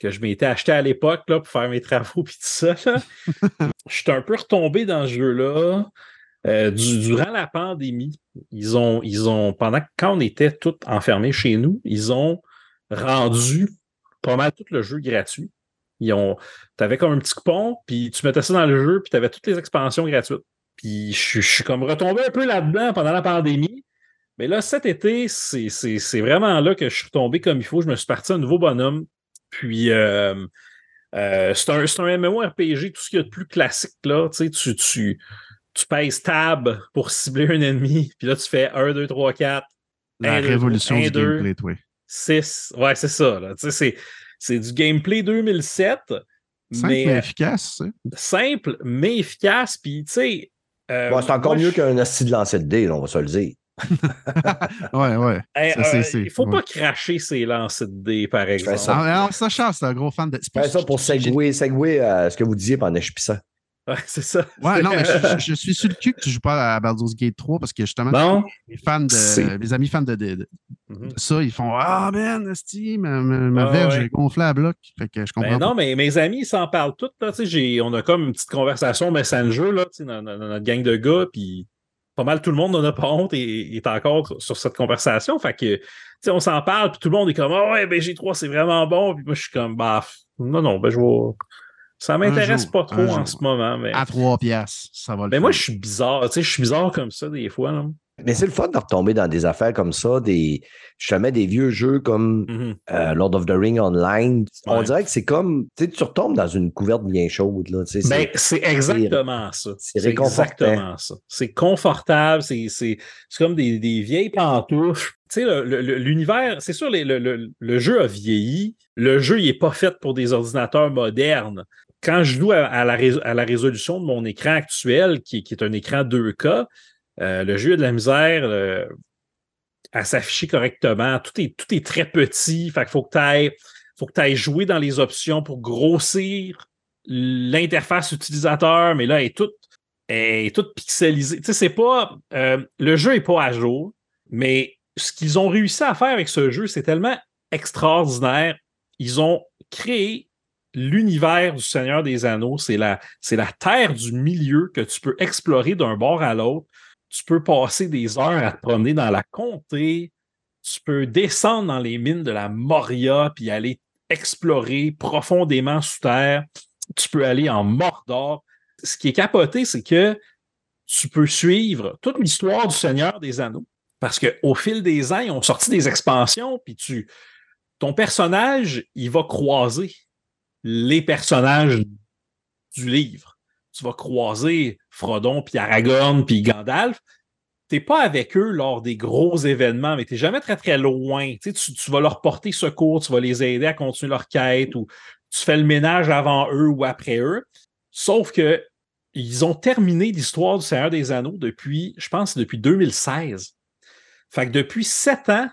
que je m'étais acheté à l'époque là, pour faire mes travaux puis tout ça. Je suis un peu retombé dans ce jeu-là. Euh, du- durant la pandémie, ils ont, ils ont, pendant quand on était tous enfermés chez nous, ils ont rendu pas mal tout le jeu gratuit. Ils ont, t'avais comme un petit coupon, puis tu mettais ça dans le jeu, puis tu avais toutes les expansions gratuites. Puis je, suis- je suis comme retombé un peu là-dedans pendant la pandémie. Mais là, cet été, c'est c'est- c'est vraiment là que je suis retombé comme il faut. Je me suis parti un nouveau bonhomme. Puis euh, euh, c'est un, c'est un MMORPG, tout ce qu'il y a de plus classique là. Tu sais, tu, tu, tu pèses tab pour cibler un ennemi, puis là, tu fais 1, 2, 3, 4. La révolution du gameplay, toi. 6. Ouais, c'est ça. là. Tu sais, c'est, du gameplay 2007, Simple mais mais euh, efficace, ça. simple, mais efficace. Puis, tu sais. euh, Bon, c'est encore moi, mieux je- qu'un hostie de lancer de dés, on va se le dire. Ouais, ouais. Hey, Ça, c'est- euh, c'est- il faut ouais. pas cracher ses lancers de dés, par exemple. ça. Ah, alors, ça, Charles, c'est un gros fan de. c'est Fais ça pour j'ai- segway, segway à ce que vous disiez pendant que je pissais. Ouais, c'est ça. Ouais, non, mais je, je- je suis sur le cul que tu joues pas à Baldur's Gate 3 parce que justement, Bon. les fans de. Amis fans de, de- de Mhm. ça, ils font Ah, man, esti, ma, ma, Ah, verge ouais. est gonflée à bloc. Fait que je comprends Ben pas. non, mais mes amis, ils s'en parlent tous. Là, j'ai- on a comme une petite conversation Messenger là, dans, dans- dans notre gang de gars, puis pas mal tout le monde n'en a pas honte et est encore sur cette conversation. Fait que, tu sais, on s'en parle, puis tout le monde est comme Ah ouais, ben G3, c'est vraiment bon. Puis moi, je suis comme Bah, non, non, ben je vais. Ça m'intéresse pas trop en jour. ce moment. Mais, À 3 piastres, ça va le mais moi, faire. je suis bizarre. Tu sais, je suis bizarre comme ça des fois. Là. Mais c'est le fun de retomber dans des affaires comme ça, des, justement des vieux jeux comme Mhm. euh, Lord of the Ring Online. On Ouais. dirait que c'est comme, tu sais, tu retombes dans une couverte bien chaude. Là, tu sais, Ben, c'est- c'est exactement ça. c'est C'est exactement ça. C'est confortable, c'est c'est- c'est comme des, des vieilles pantoufles. Tu sais, le- le- l'univers, c'est sûr, les- le, le- le jeu a vieilli. Le jeu, il n'est pas fait pour des ordinateurs modernes. Quand je joue à, la, résolution de mon écran actuel, qui, est un écran 2K, euh, le jeu a de la misère à s'afficher correctement. Tout est, tout est très petit. Qu'il faut que tu ailles, ailles jouer dans les options pour grossir l'interface utilisateur, mais là, elle est toute, est toute pixelisée. Tu sais, c'est pas. euh, le jeu est pas à jour, mais ce qu'ils ont réussi à faire avec ce jeu, c'est tellement extraordinaire. Ils ont créé l'univers du Seigneur des Anneaux. C'est la, c'est la terre du milieu que tu peux explorer d'un bord à l'autre. Tu peux passer des heures à te promener dans la comté. Tu peux descendre dans les mines de la Moria puis aller explorer profondément sous terre. Tu peux aller en Mordor. Ce qui est capoté, c'est que tu peux suivre toute l'histoire du Seigneur des Anneaux. Parce qu'au fil des ans, ils ont sorti des expansions, puis tu, ton personnage, il va croiser les personnages du livre. Tu vas croiser Frodon, puis Aragorn, puis Gandalf. Tu n'es pas avec eux lors des gros événements, mais tu n'es jamais très, très loin. Tu, vas leur porter secours, tu vas les aider à continuer leur quête, ou tu fais le ménage avant eux ou après eux. Sauf que ils ont terminé l'histoire du Seigneur des Anneaux depuis, je pense, depuis 2016. Fait que depuis sept ans,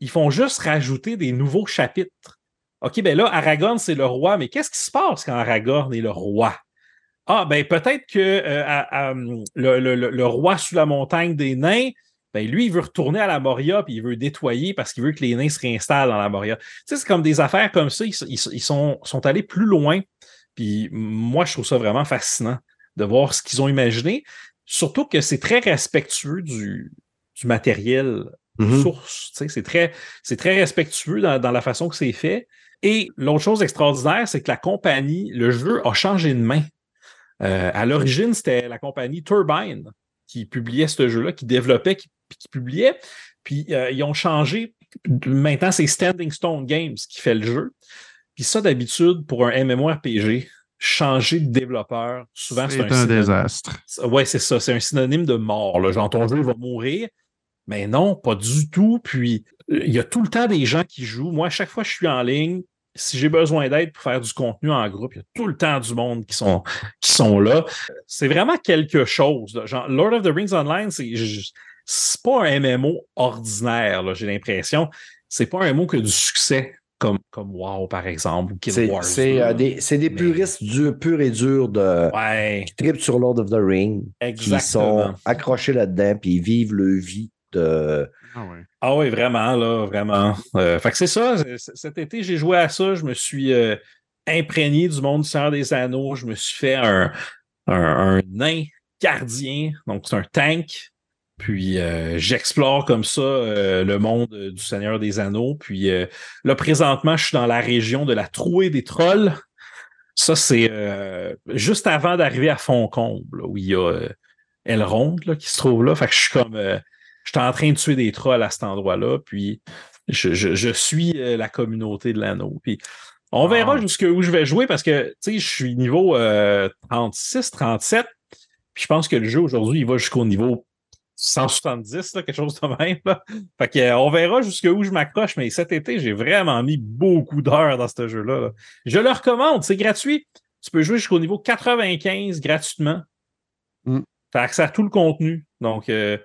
ils font juste rajouter des nouveaux chapitres. OK, ben là, Aragorn, c'est le roi, mais qu'est-ce qui se passe quand Aragorn est le roi? Ah, ben peut-être que euh, à- à, le, le- le- roi sous la montagne des nains, ben lui, il veut retourner à la Moria, puis il veut nettoyer parce qu'il veut que les nains se réinstallent dans la Moria. Tu sais, c'est comme des affaires comme ça, ils, ils- ils sont, sont allés plus loin. Puis moi, je trouve ça vraiment fascinant de voir ce qu'ils ont imaginé. Surtout que c'est très respectueux du, du matériel Mhm. source. Tu sais, C'est très, très respectueux dans, dans la façon que c'est fait. Et l'autre chose extraordinaire, c'est que la compagnie, le jeu a changé de main. Euh, à l'origine, c'était la compagnie Turbine qui publiait ce jeu-là, qui développait, qui, qui publiait. Puis euh, ils ont changé. Maintenant, c'est Standing Stone Games qui fait le jeu. Puis ça, d'habitude, pour un MMORPG, changer de développeur, souvent, c'est un, un synonyme- désastre. Ouais, c'est ça. C'est un synonyme de mort. Là. Genre, ton jeu va mourir. Mais non, pas du tout. Puis, il y a tout le temps des gens qui jouent. Moi, à chaque fois que je suis en ligne, si j'ai besoin d'aide pour faire du contenu en groupe, il y a tout le temps du monde qui sont, qui sont là. C'est vraiment quelque chose. là. Genre, Lord of the Rings Online, c'est pas un MMO ordinaire, là, j'ai l'impression. C'est pas un mot que du succès, comme, comme WoW, par exemple, ou C'est Wars. c'est, là. euh, des, c'est des Mais- puristes durs, purs et durs de Ouais, qui tripent sur Lord of the Ring, qui sont accrochés là-dedans, puis ils vivent leur vie Ah ouais. Ah oui, vraiment, là, vraiment. Euh, fait que c'est ça. Cet été, j'ai joué à ça. Je me suis euh, imprégné du monde du Seigneur des Anneaux. Je me suis fait un, un, un nain gardien. Donc, c'est un tank. Puis, euh, j'explore comme ça euh, le monde euh, du Seigneur des Anneaux. Puis, euh, là, présentement, je suis dans la région de la Trouée des Trolls. Ça, c'est euh, juste avant d'arriver à Foncombe, là, où il y a euh, Elrond là, qui se trouve là. Fait que je suis comme... euh, je suis en train de tuer des trolls à cet endroit-là, puis je, je- je suis euh, la communauté de l'anneau. Puis on verra Ah. jusqu'où je vais jouer parce que tu sais, je suis niveau euh, 36, 37. Puis je pense que le jeu aujourd'hui, il va jusqu'au niveau 170, là, quelque chose de même. Là. Fait que, euh, on verra jusqu'où je m'accroche, mais cet été, j'ai vraiment mis beaucoup d'heures dans ce jeu-là. là. Je le recommande, c'est gratuit. Tu peux jouer jusqu'au niveau 95 gratuitement. Mm. T'as accès à tout le contenu. Donc, euh,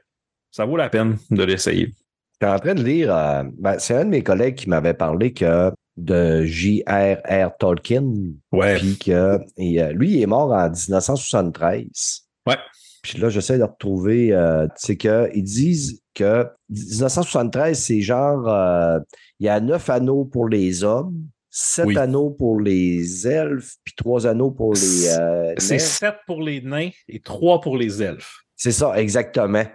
ça vaut la peine de l'essayer. J'étais en train de lire, euh, ben, c'est un de mes collègues qui m'avait parlé que de J.R.R. Tolkien, Ouais. puis que et, euh, lui, il est mort en 1973. Ouais. Puis là, j'essaie de retrouver, euh, c'est qu'ils disent que 1973, c'est genre, euh, il y a neuf anneaux pour les hommes, sept Oui. anneaux pour les elfes, puis trois anneaux pour les C'est. 7 pour les nains et 3 pour les elfes. C'est ça, exactement.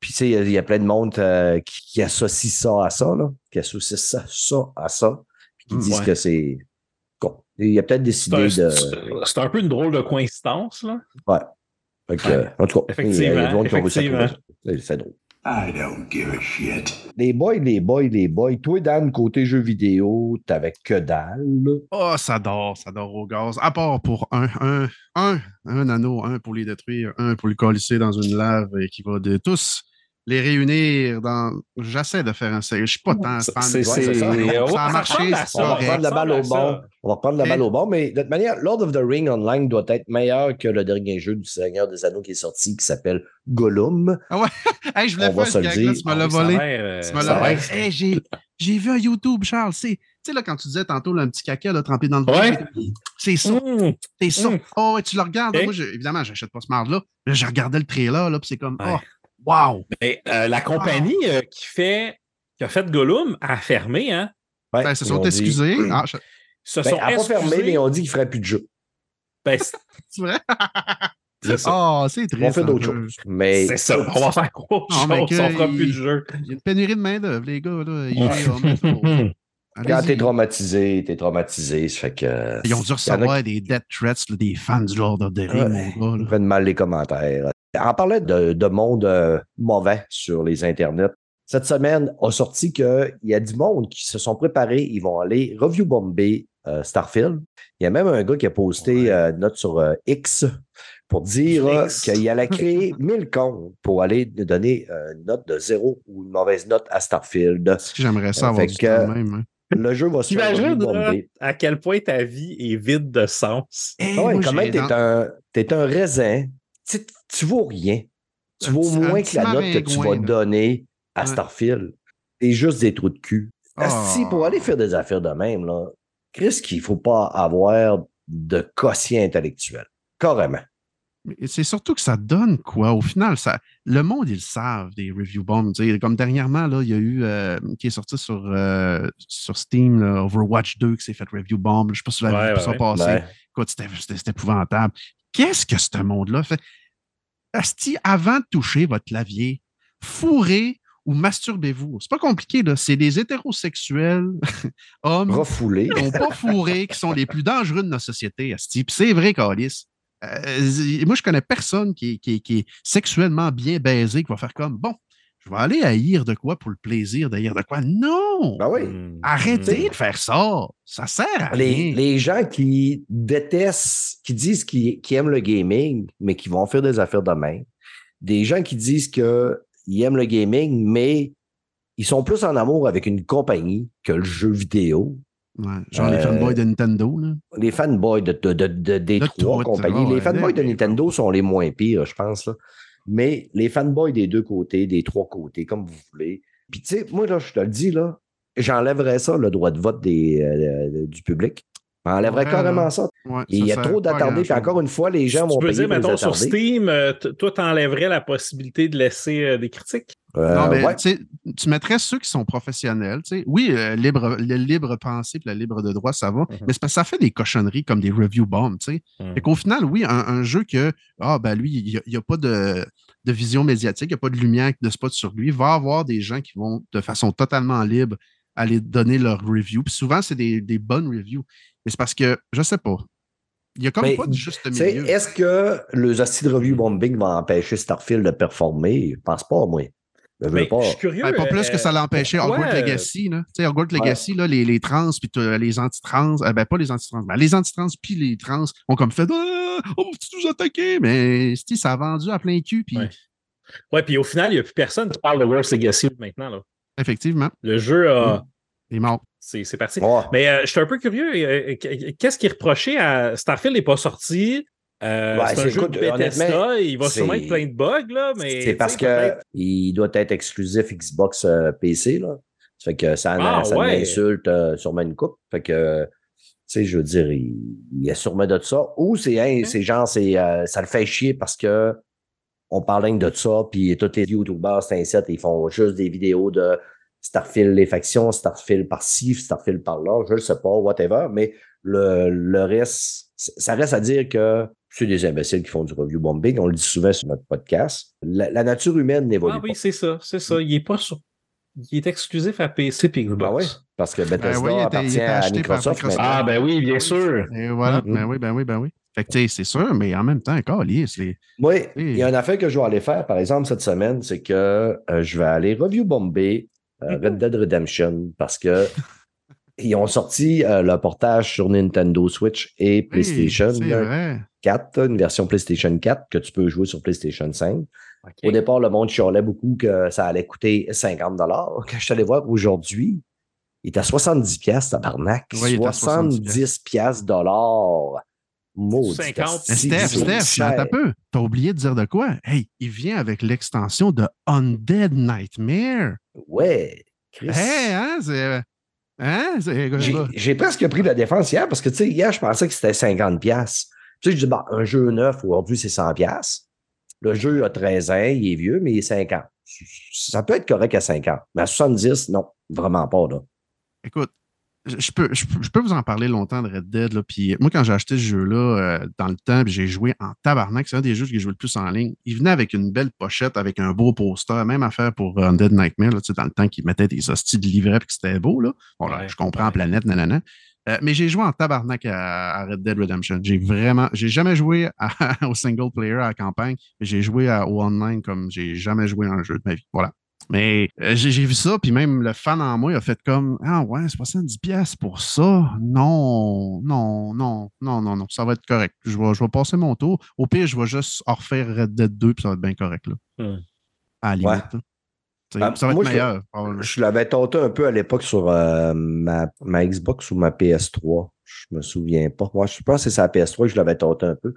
Puis, tu sais, il y a- il y, a plein de monde euh, qui, qui associe ça à ça, là, qui associe ça, ça à ça, puis qui disent ouais. que c'est. Bon, il y a peut-être C'est décidé un, de. c'est- un peu une drôle de coïncidence, là. Ouais. En tout cas, Effectivement, du monde qui ont vu ça effectivement. C'est- drôle. I don't give a shit. Les boys, les boys, les boys. Toi, Dan, côté jeux vidéo, t'avais que dalle. Oh, ça dort, ça dort au gaz. À part pour un, un, un, un anneau, un pour les détruire, un pour les colisser dans une lave et qui va de tous les réunir dans. J'essaie de faire un série. Je suis pas tant fan c'est- ça. ça a ouais, marché, On va reprendre la balle au bon. On va reprendre la Mais- balle au bon. Mais de toute manière, Lord of the Ring Online doit être meilleur que le dernier jeu du Seigneur des Anneaux qui est sorti, qui s'appelle Gollum. Hey, je voulais On va faire se ce dire. tu me l'as Ah volé. l'air, euh, Tu me ça l'as volé. Hey, j'ai, j'ai vu un YouTube, Charles. C'est, tu sais, là, quand tu disais tantôt, là, un petit caca là, trempé dans le Ouais. C'est ça. Mmh. C'est ça. Mm. Oh, et tu le regardes. Ok. Moi, je- évidemment, j'achète pas ce marde-là. Mais je regardais le trailer, là, puis c'est comme, Ouais. oh, wow. Mais, euh, la compagnie euh, qui fait qui a fait Gollum a fermé, hein? Ouais, Ben, ils se sont ont dit- excusés. Ah, je- Se Ben, sont elle n'a pas fermé, excusés. mais on dit qu'il ne ferait plus de jeu. Ben, c'est- c'est vrai? c'est ça. Oh, c'est triste. On fait d'autres peu. choses. Mais C'est ça. On va faire autre Non, mais chose. que On fera il- plus de jeu. Il y a une pénurie de main-d'œuvre, les gars. Là. Quand t'es traumatisé, t'es traumatisé. Ça fait que. Ils ont dû a recevoir des death threats là, des fans du Lord of the Rings, Ouais. Ils prennent mal les commentaires. En parlant de, de monde euh, mauvais sur les internets, cette semaine a sorti qu'il y a du monde qui se sont préparés, ils vont aller review bomber euh, Starfield. Il y a même un gars qui a posté Ouais. euh, une note sur euh, X pour dire qu'il allait créer 1000 comptes pour aller donner une note de zéro ou une mauvaise note à Starfield. J'aimerais ça avoir du que- temps même. hein. Le jeu va se faire à quel point ta vie est vide de sens. Hey, Ah ouais, moi, comment t'es dans- un, t'es un raisin, tu, tu vaux rien. Tu vaux un moins que la note que tu vas là. donner à Ouais. Starfield. C'est juste des trous de cul. Ah. Si pour aller faire des affaires de même, là, Chris, qu'il ne faut pas avoir de quotient intellectuel. Carrément. Mais C'est surtout que ça donne quoi? Au final, ça, le monde, ils le savent, des review bombs. tu sais. Comme dernièrement, là, il y a eu, euh, qui est sorti sur, euh, sur Steam, là, Overwatch 2, qui s'est fait review bomb. Je ne sais pas si vous l'avez vu ça passer. Écoute, c'était épouvantable. Qu'est-ce que ce monde-là fait? Asti, avant de toucher votre clavier, fourrez ou masturbez-vous. C'est pas compliqué, là. C'est des hétérosexuels, hommes, qui n'ont pas fourré, qui sont les plus dangereux de notre société, Asti. Puis c'est vrai, Calis. Euh, moi, je connais personne qui qui est- qui est sexuellement bien baisé, qui va faire comme, bon, je vais aller haïr de quoi pour le plaisir d'haïr de quoi? Non! Ben oui. Hmm. Arrêtez de faire ça. Ça sert à Les, rien. les gens qui détestent, qui disent qu'ils aiment le gaming, mais qui vont faire des affaires de même. Des gens qui disent qu'ils aiment le gaming, mais ils sont plus en amour avec une compagnie que le jeu vidéo. Ouais, genre les Euh, fanboys de Nintendo. Là. Les fanboys de, de, de- de- des De trois tout, compagnies. ouais, les fanboys de. Nintendo sont les moins pires, je pense. là. Mais les fanboys des deux côtés, des trois côtés, comme vous voulez. Puis, tu sais, moi, là, je te le dis, là, j'enlèverais ça, le droit de vote des, euh, du public. J'enlèverais Ouais, carrément ça. Ouais, Il y a trop d'attardés. Puis encore une fois, les gens Tu vont peux payer dire, pour les mettons, sur. Steam, euh, toi, t'enlèverais la possibilité de laisser euh, des critiques? Euh, Non, mais ouais. tu tu mettrais ceux qui sont professionnels. tu sais. Oui, euh, libre, le libre pensée et le libre de droit, ça va. Mhm. Mais c'est parce que ça fait des cochonneries comme des review bombs. tu sais. Fait qu'au final, oui, un, un jeu que, ah, ben lui, il n'y a, pas de, de vision médiatique, il n'y a pas de lumière de spot sur lui, va avoir des gens qui vont de façon totalement libre aller donner leur review. Puis souvent, c'est des, des bonnes reviews. Mais c'est parce que, je sais pas, il n'y a comme Mais, pas de juste Tu sais, milieu. Est-ce que le hostie de review bombing va empêcher Starfield de performer? Je pense pas, moi. Je veux Mais pas. je suis curieux. Ben, pas plus que ça euh, l'a empêché pourquoi, Hogwarts euh, Legacy. Là. Tu sais, Hogwarts Legacy, là, les, les trans puis les anti-trans, euh, ben pas les anti-trans, mais les anti-trans puis les trans ont comme fait Ah, on va nous attaquer? Mais ça a vendu à plein cul. Puis, Ouais. Ouais, puis au final, il n'y a plus personne qui parle de World's Legacy maintenant. Là. effectivement, Le jeu, a- il est mort. c'est parti. Mais euh, je suis un peu curieux. euh, qu- Qu'est-ce qui est reproché à Starfield n'est pas sorti? Euh, Ouais, c'est un jeu écoute, de Bethesda. Il va sûrement être plein de bugs, là, mais. C'est parce qu'il doit être exclusif Xbox euh, PC, là. Ça fait que ça, Ah, ça ouais. euh, sûrement une coupe. Fait que, tu sais, je veux dire, il, il y a sûrement de ça. Ou c'est hein, c'est genre, c'est, euh, ça le fait chier parce que on parle de ça, puis tous les YouTubers, site, ils font juste des vidéos de Starfield les factions, Starfield par-ci, Starfield par-là, je ne sais pas, whatever, mais le, le reste, ça reste à dire que c'est des imbéciles qui font du review bombing, on le dit souvent sur notre podcast. La, la nature humaine n'évolue Ah oui, pas. c'est ça, c'est ça. Il est pas sur. Il est exclusif à PC et Xbox. Ah ouais? Parce que Bethesda Ben oui, il était- appartient à acheté par Microsoft. Ah, ben oui, bien sûr. Et voilà, Mhm. ben oui, ben oui, ben oui. Fait que, tu sais, c'est sûr, mais en même temps, encore, les. Oui, il y a une affaire que je vais aller faire, par exemple, cette semaine, c'est que euh, je vais aller review bomber euh, Red Dead Redemption parce que ils ont sorti euh, le portage sur Nintendo Switch et PlayStation Oui, C'est là, vrai. 4, une version PlayStation 4 que tu peux jouer sur PlayStation 5. OK. Au départ, le monde chialait beaucoup que ça allait coûter 50 Quand je suis allé voir aujourd'hui, il est à 70 pièces, tabarnak. À 70 pièces dollars. Maudit 50. Mais asti, Steph, Steph, un peu. T'as oublié de dire de quoi? Hey, il vient avec l'extension de Undead Nightmare. Ouais. Chris. Hey, hein? C'est. Hein? J'ai- presque pris la défense hier parce que, tu sais, hier, je pensais que c'était 50 pièces. Tu sais, je dis, bon, un jeu neuf, aujourd'hui, c'est 100 pièces. Le jeu a 13 ans, il est vieux, mais il est 50. Ça peut être correct à 50. Mais à 70, non, vraiment pas, là. Écoute, je peux, je, peux- je peux vous en parler longtemps de Red Dead. Là, puis moi, quand j'ai acheté ce jeu-là euh, dans le temps, j'ai joué en tabarnak, c'est un des jeux que j'ai joué le plus en ligne. Il venait avec une belle pochette, avec un beau poster, même affaire pour euh, Undead Nightmare, là, tu sais, dans le temps qu'ils mettaient des hosties de livret puis que c'était beau. Là. Bon, là, Ouais, je comprends ouais. planète, nanana. Euh, mais j'ai joué en tabarnak à, à Red Dead Redemption. J'ai vraiment, j'ai jamais joué à- au single player à la campagne, mais j'ai joué à, au online comme j'ai jamais joué à un jeu de ma vie. Voilà. Mais euh, j'ai vu ça, puis même le fan en moi a fait comme Ah ouais, 70$ piastres pour ça? Non, non, non, non, non, non, ça va être correct. Je vais, je vais passer mon tour. Au pire, je vais juste en refaire Red Dead 2, puis ça va être bien correct. Là. Hmm. À la limite. Ouais. Ah, ça va moi, être je- meilleur. Je l'avais tenté un peu à l'époque sur euh, ma, ma Xbox ou ma PS3. Je me souviens pas. Moi, je pense que c'est sa PS3 que je l'avais tenté un peu.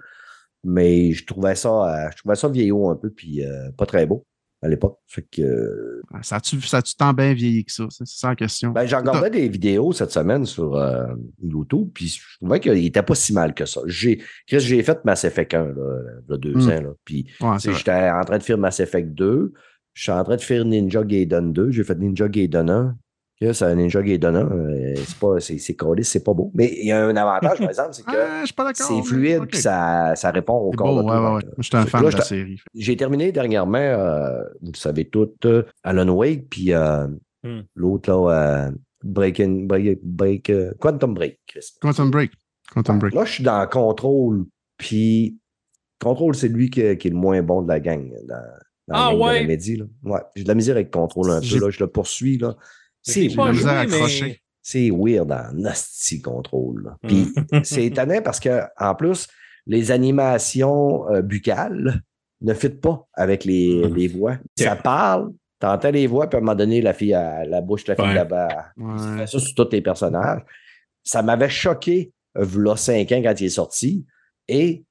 Mais je trouvais ça, euh, je trouvais ça vieillot un peu, puis euh, pas très beau à l'époque. Fait que, Ça a-tu tant bien vieilli que ça? C'est la question. ben, j'ai regardé des vidéos cette semaine sur euh, YouTube, puis je trouvais qu'il était pas si mal que ça. J'ai, Chris, j'ai fait Mass Effect 1, là, deux Hmm. ans, là, puis Ouais. J'étais en train de faire Mass Effect 2. Je suis en train de faire Ninja Gaiden 2. J'ai fait Ninja Gaiden 1. Que ça, Ninja Gaiden 1, euh, c'est pas, c'est, c'est collé, c'est pas beau. Mais il y a un avantage, par exemple, c'est que Ah, c'est fluide ok. puis ça, ça répond au C'est corps beau, de ouais, tout. ouais, ouais. Donc, Moi, j'étais un fan là, de la série. J'ai terminé dernièrement, euh, vous le savez tout, euh, Alan Wake, puis euh, Hmm. l'autre, là, euh, Breaking, Break, Break, euh, Quantum Break. Chris. Quantum Break. Quantum Break. Là, je suis dans Control, puis Control, c'est lui qui, qui est le moins bon de la gang. Dans, dans Ah la gang de ouais? Remedy, là. Ouais, j'ai de la misère avec Control un peu, là, je le poursuis, là. C'est pas à joué. C'est weird en nasty Control. là. Puis c'est étonnant parce que, en plus, les animations euh, buccales ne fitent pas avec les, Mm. les voix. Ça parle, t'entends les voix, puis à un moment donné, la fille, a- la bouche de la fille Ouais. là-bas. Ouais. fait ça sur tous les personnages. Ça m'avait choqué, euh, v'là cinq ans quand il est sorti. Et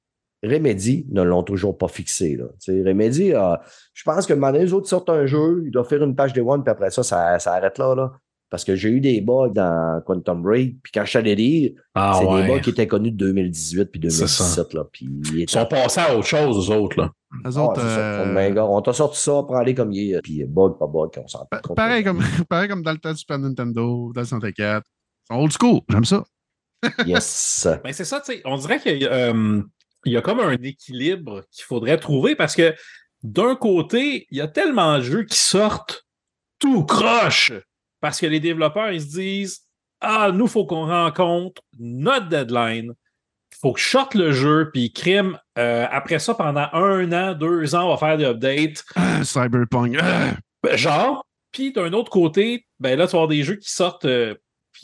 Remedy ne l'ont toujours pas fixé. Là. Remedy, euh, je pense que donné, les autres sortent un jeu, ils doivent faire une page des one, puis après ça, ça, ça arrête là, là. Parce que j'ai eu des bugs dans Quantum Break, puis quand je suis allé lire, Ah c'est des bugs qui étaient connus de 2018 puis C'est ça. 2017. Là, puis il Ils sont passés à autre chose, eux autres. Là. Les Ah, autres, ça. euh, Ben, on t'a sorti ça, prends-les comme il est, puis bug, pas bug, on s'en pa- pareil, comme, pareil comme dans le temps du Super Nintendo, dans le 64. Ils sont old school. J'aime ça. Yes. Ben, c'est ça, tu sais. On dirait qu'il y, a, euh, il y a comme un équilibre qu'il faudrait trouver parce que d'un côté, il y a tellement de jeux qui sortent tout croche parce que les développeurs, ils se disent Ah, nous, il faut qu'on rencontre notre deadline. Il faut que je sorte le jeu, puis crime, euh, après ça, pendant un an, deux ans, on va faire des updates. Ah, Cyberpunk. Ah. Ben, genre, puis d'un autre côté, ben là, tu vas avoir des jeux qui sortent. euh,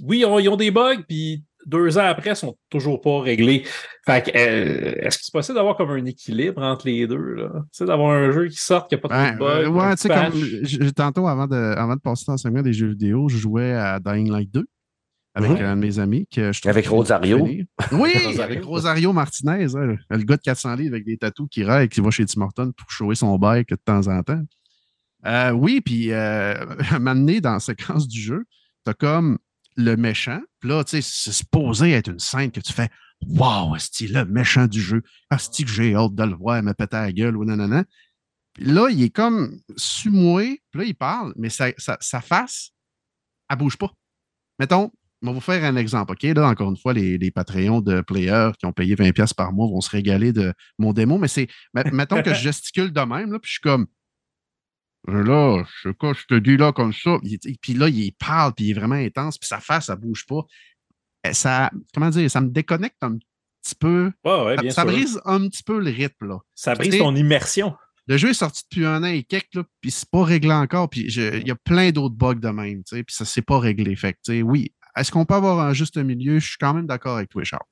oui, ils ont, ils ont des bugs, puis deux ans après, sont toujours pas réglés. Fait que, euh, est-ce que c'est possible d'avoir comme un équilibre entre les deux, là? Tu sais, d'avoir un jeu qui sort, qui n'a pas Ben, de bugs, euh, un ouais, tu sais, comme tantôt, avant de, avant de passer dans le segment des jeux vidéo, je jouais à Dying Light 2 avec un de mes amis. Que je trouve Avec Rosario. Oui, Rosario. avec Rosario Martinez, hein, le gars de 400 livres avec des tatous qui rêve et qui va chez Tim Hortons pour shower son bike de temps en temps. Euh, oui, puis euh, donné, dans la séquence du jeu, t'as comme le méchant. Puis là, tu sais, c'est supposé être une scène que tu fais Wow, c'est le méchant du jeu. Asti que j'ai hâte de le voir me péter à la gueule ou nanana. Puis là, il est comme sumoué, puis là, il parle, mais sa, sa- sa face, elle bouge pas. Mettons, on va vous faire un exemple, OK? Là, encore une fois, les, les Patreons de players qui ont payé 20$ par mois vont se régaler de mon démo, mais c'est. met- Mettons que je gesticule de même, là, puis je suis comme. Là, je sais quoi, je te dis là comme ça. Puis là, il parle, puis il est vraiment intense, puis sa face, ça bouge pas. Eh, Ça, comment dire, ça me déconnecte un petit peu. Ouais, ouais, Ça, bien ça sûr. brise un petit peu le rythme, là. Ça brise ton immersion. Le jeu est sorti depuis un an et quelques, là, puis c'est pas réglé encore. Puis il y a plein d'autres bugs de même, tu sais, puis ça c'est pas réglé. Fait que, oui, est-ce qu'on peut avoir un juste milieu? Je suis quand même d'accord avec toi, Charles.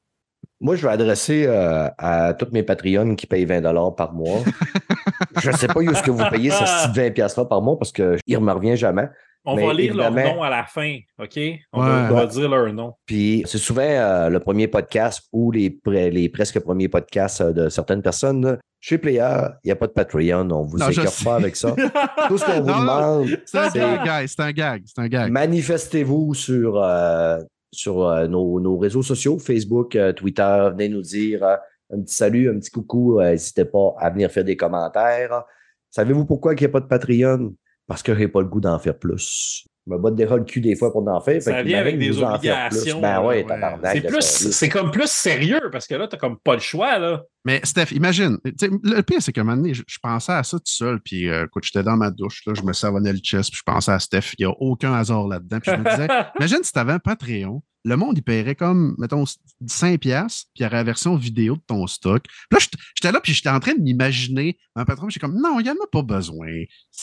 Moi, je vais adresser euh, à tous mes Patreons qui payent 20 par mois. je ne sais pas où est-ce que vous payez ce petit 20 $-là par mois parce qu'il ne me revient jamais. On Mais va lire leur nom à la fin, OK? On Ouais. va, on va Ouais. dire leur nom. Puis c'est souvent euh, le premier podcast ou les, pre- les presque premiers podcasts euh, de certaines personnes. Chez Player, il n'y a pas de Patreon. On ne vous sais. pas avec ça. Tout ce qu'on vous demande, C'est un gag, c'est un gag, c'est un gag. manifestez-vous sur, euh, sur euh, nos, réseaux sociaux, Facebook, euh, Twitter. Venez nous dire euh, un petit salut, un petit coucou. N'hésitez pas à venir faire des commentaires. Savez-vous pourquoi il n'y a pas de Patreon? Parce que je n'ai pas le goût d'en faire plus. Je me botte déjà le cul des fois pour en faire. Ça fait vient avec des vous en faire plus. obligations, Ben ouais, ouais. C'est comme plus sérieux parce que là, t'as comme pas le choix, là. Mais Steph, imagine, le pire, c'est qu'à un moment donné, je, je pensais à ça tout seul, puis euh, écoute, j'étais dans ma douche, là, je me savonnais le chest, puis je pensais à Steph, il n'y a aucun hasard là-dedans. Puis je me disais, imagine si tu avais un Patreon, le monde, il paierait comme, mettons, 5$, piastres, puis il y aurait la version vidéo de ton stock. Puis là, j'étais- j'étais là, puis j'étais en train de m'imaginer un patron, j'étais comme, non, il n'y en a pas besoin.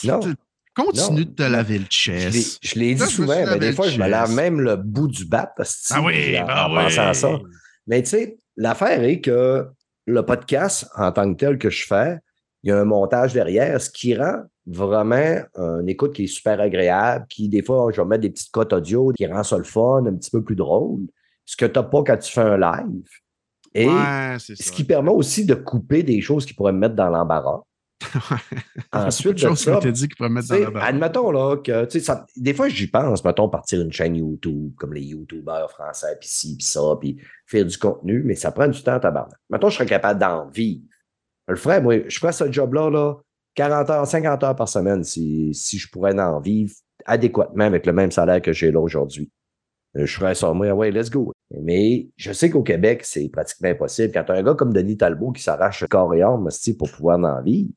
Non. Continue Non. de te laver le chest. je l'ai dit souvent, mais des fois, je me lave même le bout du bat parce Ah oui, en, ben en pensant à ça. Mais tu sais, l'affaire est que le podcast, en tant que tel que je fais, il y a un montage derrière, ce qui rend vraiment une écoute qui est super agréable, qui, des fois, je vais mettre des petites cotes audio qui rend ça le fun, un petit peu plus drôle, ce que tu n'as pas quand tu fais un live. Et Ouais, ce ça. qui permet aussi de couper des choses qui pourraient me mettre dans l'embarras. Ensuite, de choses que ça, tu dit pourraient mettre dans la admettons là, que tu sais, ça- des fois j'y pense, mettons, partir une chaîne YouTube, comme les YouTubeurs français, puis ci, puis ça, puis faire du contenu, mais ça prend du temps à tabarnak. Mettons, je serais capable d'en vivre. Je le ferais, moi, je ferais ce job-là, là, 40 heures, 50 heures par semaine si, si je pourrais en vivre adéquatement avec le même salaire que j'ai là aujourd'hui. Euh, Je ferais ça, moi, ouais, let's go. Mais je sais qu'au Québec, c'est pratiquement impossible. Quand tu as un gars comme Denis Talbot qui s'arrache corps et âme, pour pouvoir en vivre,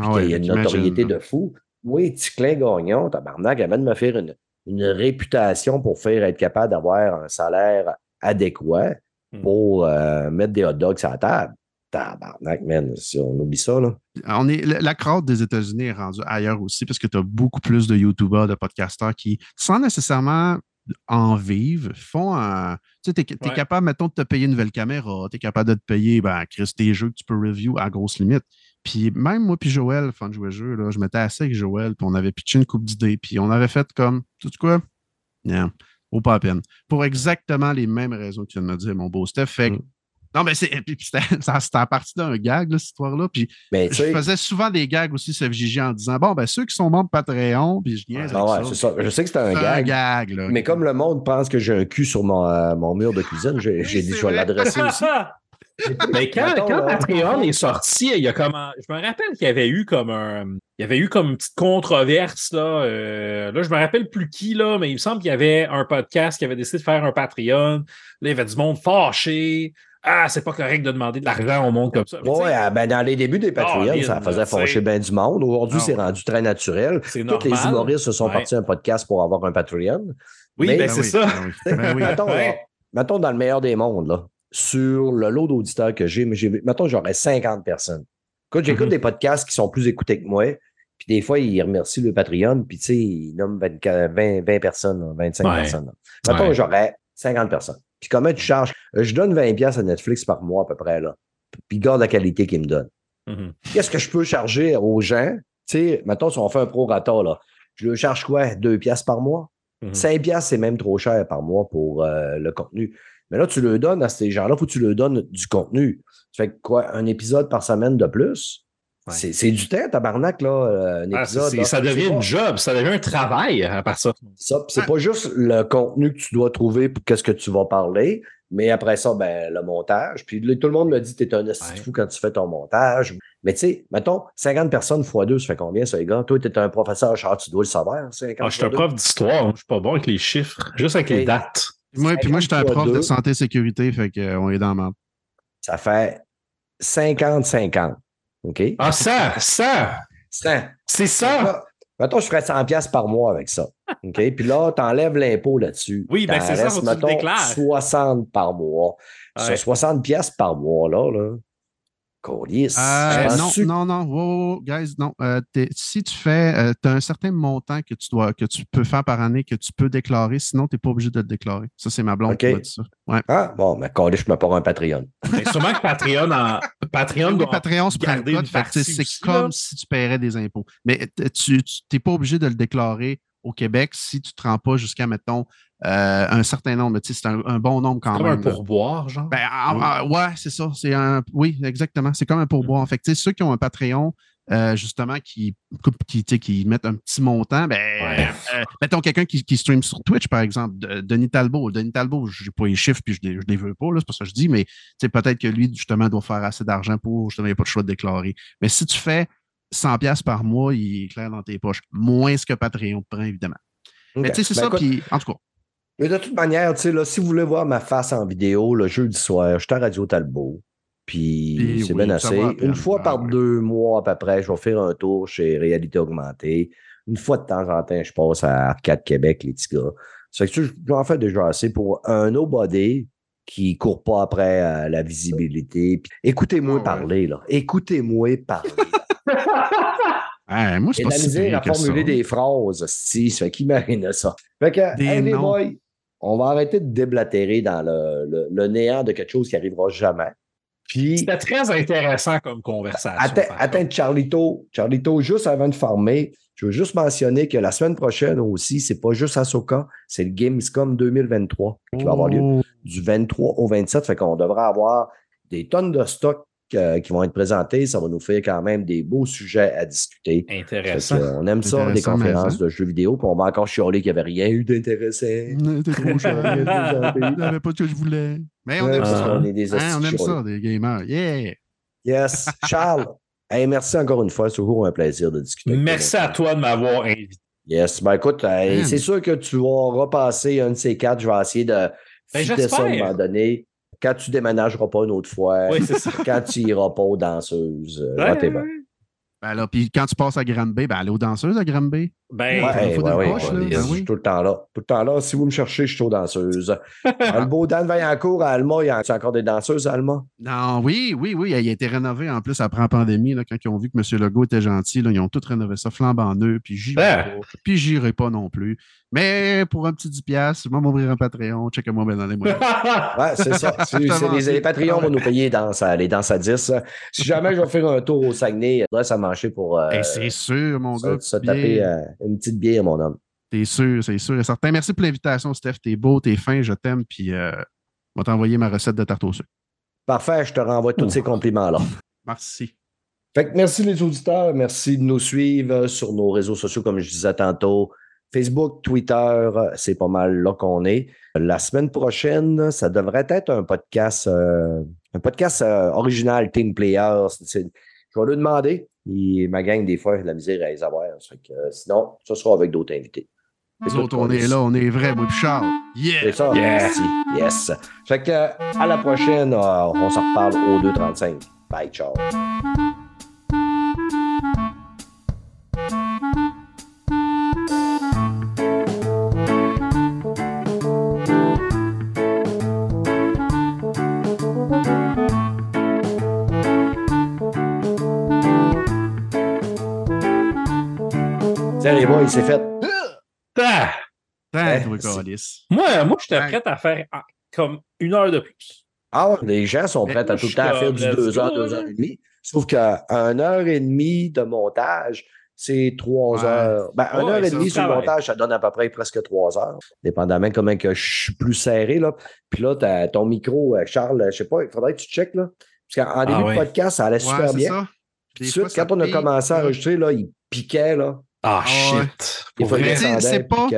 Ah ouais, qu'il y a une notoriété de fou. Oui, Ticlin Gagnon, tabarnak, avant de me faire une, une réputation pour faire être capable d'avoir un salaire adéquat Hmm. pour euh, mettre des hot dogs sur la table. Tabarnak, man, si on oublie ça, là. On est, la la crowd des États-Unis est rendue ailleurs aussi parce que tu as beaucoup plus de YouTubers, de podcasteurs qui, sans nécessairement en vivre, font un. Tu sais, tu es, Ouais. capable, mettons, de te payer une nouvelle caméra, tu es capable de te payer, ben, Chris, tes jeux que tu peux review à grosse limite. Puis même moi, puis Joël, fan de jouer jeu, là, je m'étais assis avec Joël, puis on avait pitché une coupe d'idées, puis on avait fait comme, tu sais quoi? Non, vaut pas la peine. Pour exactement les mêmes raisons que tu viens de me dire, mon beau Steph. Fait Mm. non, mais c'est, puis c'était, c'était à partir d'un gag, là, cette histoire-là. Puis tu je sais, faisais souvent des gags aussi FJJ en disant bon, ben ceux qui sont membres Patreon, puis je niaise ah ouais, ça. ça. Je sais que c'est un gag. gag, là. Mais comme le monde pense que j'ai un cul sur mon, euh, mon mur de cuisine, j'ai dit je vais l'adresser aussi. Mais quand, Mettons, quand là, Patreon est sorti, il y a comme un- je me rappelle qu'il y avait eu comme un il y avait eu comme une petite controverse là. euh, là, je me rappelle plus qui là, mais il me semble qu'il y avait un podcast qui avait décidé de faire un Patreon. Là, il y avait du monde fâché. Ah, c'est pas correct de demander de l'argent au monde comme ça. Ouais, ah, ben dans les débuts des Patreons, ça faisait fâcher bien du monde. Aujourd'hui, c'est rendu très naturel. Tous normal. les humoristes se sont Ouais. partis un podcast pour avoir un Patreon. Oui, Mais- ben c'est oui, ça. ben oui, ben oui. Mettons, Ouais. là, mettons dans le meilleur des mondes, là, sur le lot d'auditeurs que j'ai, mais j'ai, mettons, j'aurais 50 personnes. Écoute, j'écoute Mhm. des podcasts qui sont plus écoutés que moi, puis des fois, ils remercient le Patreon, puis tu sais, ils nomment 24 20, 20 personnes, là, 25 Ouais. personnes. Mettons, Ouais. j'aurais 50 personnes. Puis comment tu charges? Je donne 20$ piastres à Netflix par mois à peu près, là. Puis garde la qualité qu'ils me donnent. Mhm. Qu'est-ce que je peux charger aux gens? Tu sais, mettons, si on fait un pro-rata, là, je le charge quoi? 2$ piastres par mois? Mhm. 5$ piastres, c'est même trop cher par mois pour euh, le contenu. Mais là, tu le donnes à ces gens-là, il faut que tu leur donnes du contenu. Fait que quoi? Un épisode par semaine de plus? Ouais. C'est du temps, tabarnak, là, euh, un Ah, épisode. là. ça devient une job, ça devient un travail à part ça. ça, c'est pas juste le contenu que tu dois trouver pour qu'est-ce que tu vas parler, mais après ça, ben, le montage. Puis tout le monde me dit que tu es un esti Ouais. fou quand tu fais ton montage. Mais tu sais, mettons, 50 personnes x 2, ça fait combien, ça, les gars? Toi, tu es un professeur, tu dois le savoir. 50 Ah, je suis un prof d'histoire, moi, je suis pas bon avec les chiffres, juste avec les dates. Puis moi, puis moi j'étais un 50 prof de santé et sécurité, fait qu'on est dans le merde. Ça fait 50-50. OK? Ah, ça, ça, 100. c'est ça. Mettons, je ferais 100 pièces par mois avec ça. OK? Puis là, tu enlèves l'impôt là-dessus. Oui, ben c'est ça, faut que tu le mettons, déclares. 60 par mois. Ouais. Sur 60 pièces par mois, là, là. Colis. Euh, non, non, non, wow, guys, non. Euh, si tu fais, tu as un certain montant que tu dois, que tu peux faire par année, que tu peux déclarer, sinon tu n'es pas obligé de le déclarer. Ça, c'est ma blonde Ok. qui m'a dit ça. Ouais. Ah, bon, mais Colis, je me prends un Patreon. Mais sûrement que Patreon, en... Patreon Oui, doit Patreon se prend c'est comme là. si tu paierais des impôts. Mais tu n'es pas obligé de le déclarer au Québec si tu ne te rends pas jusqu'à, mettons, euh, un certain nombre. Tu sais, C'est un, un bon nombre quand comme un même. là. pourboire, genre. Ben, en- en- ouais, c'est ça. C'est un, oui, exactement. C'est comme un pourboire. En fait, tu sais, ceux qui ont un Patreon, euh, justement, qui, qui, tu sais, qui mettent un petit montant, ben, Ouais. euh, mettons quelqu'un qui, qui stream sur Twitch, par exemple, de- Denis Talbot. Denis Talbot, je n'ai pas les chiffres puis je ne les veux pas, c'est pas ça que je dis, mais tu sais, peut-être que lui, justement, doit faire assez d'argent pour, justement, il n'y a pas de choix de déclarer. Mais si tu fais 100$ piastres par mois, il est clair dans tes poches. Moins ce que Patreon te prend, évidemment. Mais tu sais, c'est Ben, ça. écoute, Puis, en tout cas, Mais de toute manière, tu sais, là, si vous voulez voir ma face en vidéo, le jeudi soir, je suis à Radio Talbot. Puis Puis c'est oui, bien assez. Une fois Ah, par ouais. deux mois à peu près, je vais faire un tour chez Réalité Augmentée. Une fois de temps en temps, je passe à Arcade Québec, les petits gars. Ça fait que tu sais, j'en fais déjà assez pour un nobody qui court pas après euh, la visibilité. Puis Écoutez-moi Ah ouais. parler, là. Écoutez-moi parler. hein, moi, c'est pas la si à ça. formuler des phrases, si, ça fait qui m'arrête ça. Fait que, Des hey, les noms. boys, on va arrêter de déblatérer dans le, le- le néant de quelque chose qui arrivera jamais. C'était très intéressant comme conversation. attends. Charlito, Charlito, juste avant de farmer, je veux juste mentionner que la semaine prochaine aussi, c'est pas juste Ahsoka, c'est le Gamescom 2023 qui va avoir lieu Oh. du 23 au 27. Fait qu'on devrait avoir des tonnes de stocks euh, qui vont être présentés. Ça va nous faire quand même des beaux sujets à discuter. Intéressant. que, euh, on aime ça, mais conférences de jeux vidéo, puis on va encore chialer qu'il n'y avait rien eu d'intéressant. T'es trop cher. Ouais, J'avais pas ce que je voulais. Mais on aime parce ça. qu'on est des Hein, on aime ça, des gamers. Yeah! Yes. Charles, hey, merci encore une fois. C'est toujours un plaisir de discuter. avec Merci à toi de m'avoir invité. Yes. Ben écoute, hey, c'est sûr que tu vas repasser un de ces quatre. Je vais essayer de Ben, fitter ça à un moment donné. Quand tu déménageras pas une autre fois, Oui, c'est ça. quand tu iras pas aux danseuses, euh, Ouais, whatever. ouais. Ben là, puis quand tu passes à Granby, ben allez aux danseuses à Granby. Ben, Ouais, Ouais, faut ouais, des ouais, poches, ouais, là, yes, ben je suis tout le temps là. Tout le temps là. Si vous me cherchez, je suis aux danseuses. Euh, le beau Dan Vaillancourt à Alma, il y a encore des danseuses à Alma? Non, oui, oui, oui, il a été rénové en plus après la pandémie, là, quand ils ont vu que M. Legault était gentil, là, ils ont tout rénové ça flambant neuf, puis j'irai Ah. pas, puis j'irai pas non plus. Mais pour un petit 10$, piastres, je vais m'ouvrir un Patreon, check-moi bien dans les moyens. Ouais, c'est ça. C'est, les, les Patreons vont nous payer les danses à, les danses à 10. Si jamais je vais faire un tour au Saguenay, il reste à manger pour euh, Eh, c'est sûr, mon se, gars. se taper euh, une petite bière, mon homme. T'es sûr, c'est sûr et certain. Merci pour l'invitation, Steph. T'es beau, t'es fin, je t'aime, puis euh, je vais t'envoyer ma recette de tarte au sucre. Parfait, je te renvoie tous Ouh. ces compliments-là. Merci. Fait que merci les auditeurs, merci de nous suivre sur nos réseaux sociaux, comme je disais tantôt. Facebook, Twitter, c'est pas mal là qu'on est. La semaine prochaine, ça devrait être un podcast, euh, un podcast euh, original Team Players. C'est- Je vais lui demander. Il, ma gang, des fois, j'ai de la misère à les avoir. Que, euh, sinon, ça sera avec d'autres invités. Nous autres, on est là, on est vrai, moi, Charles. Yeah! C'est ça. Merci. Yes. Fait que, euh, à la prochaine. euh, on s'en reparle au 2.35. Bye, ciao. C'est fait. Ah! Toi, c'est- câlisse. Moi, moi j'étais prêt à faire ah, comme une heure de plus. Ah ouais, les gens sont prêts à tout le temps à faire du let's 2 heures, go, 2 heures et demie. Sauf qu'à une heure et demie de montage, c'est 3 Ouais. heures. Ben, une Ouais, heure et demie sur le montage, ça donne à peu près presque 3 heures. Dépendamment comment que je suis plus serré, là. Puis là, t'as ton micro, euh, Charles, je sais pas, il faudrait que tu checkes, là. Parce qu'en début ouais. de podcast, ça allait super bien. ça. Tout de Des suite, fois, ça quand on a commencé à enregistrer, là, il piquait, là. Ah, Ah ouais. shit. Vrai. Mais c'est pas-.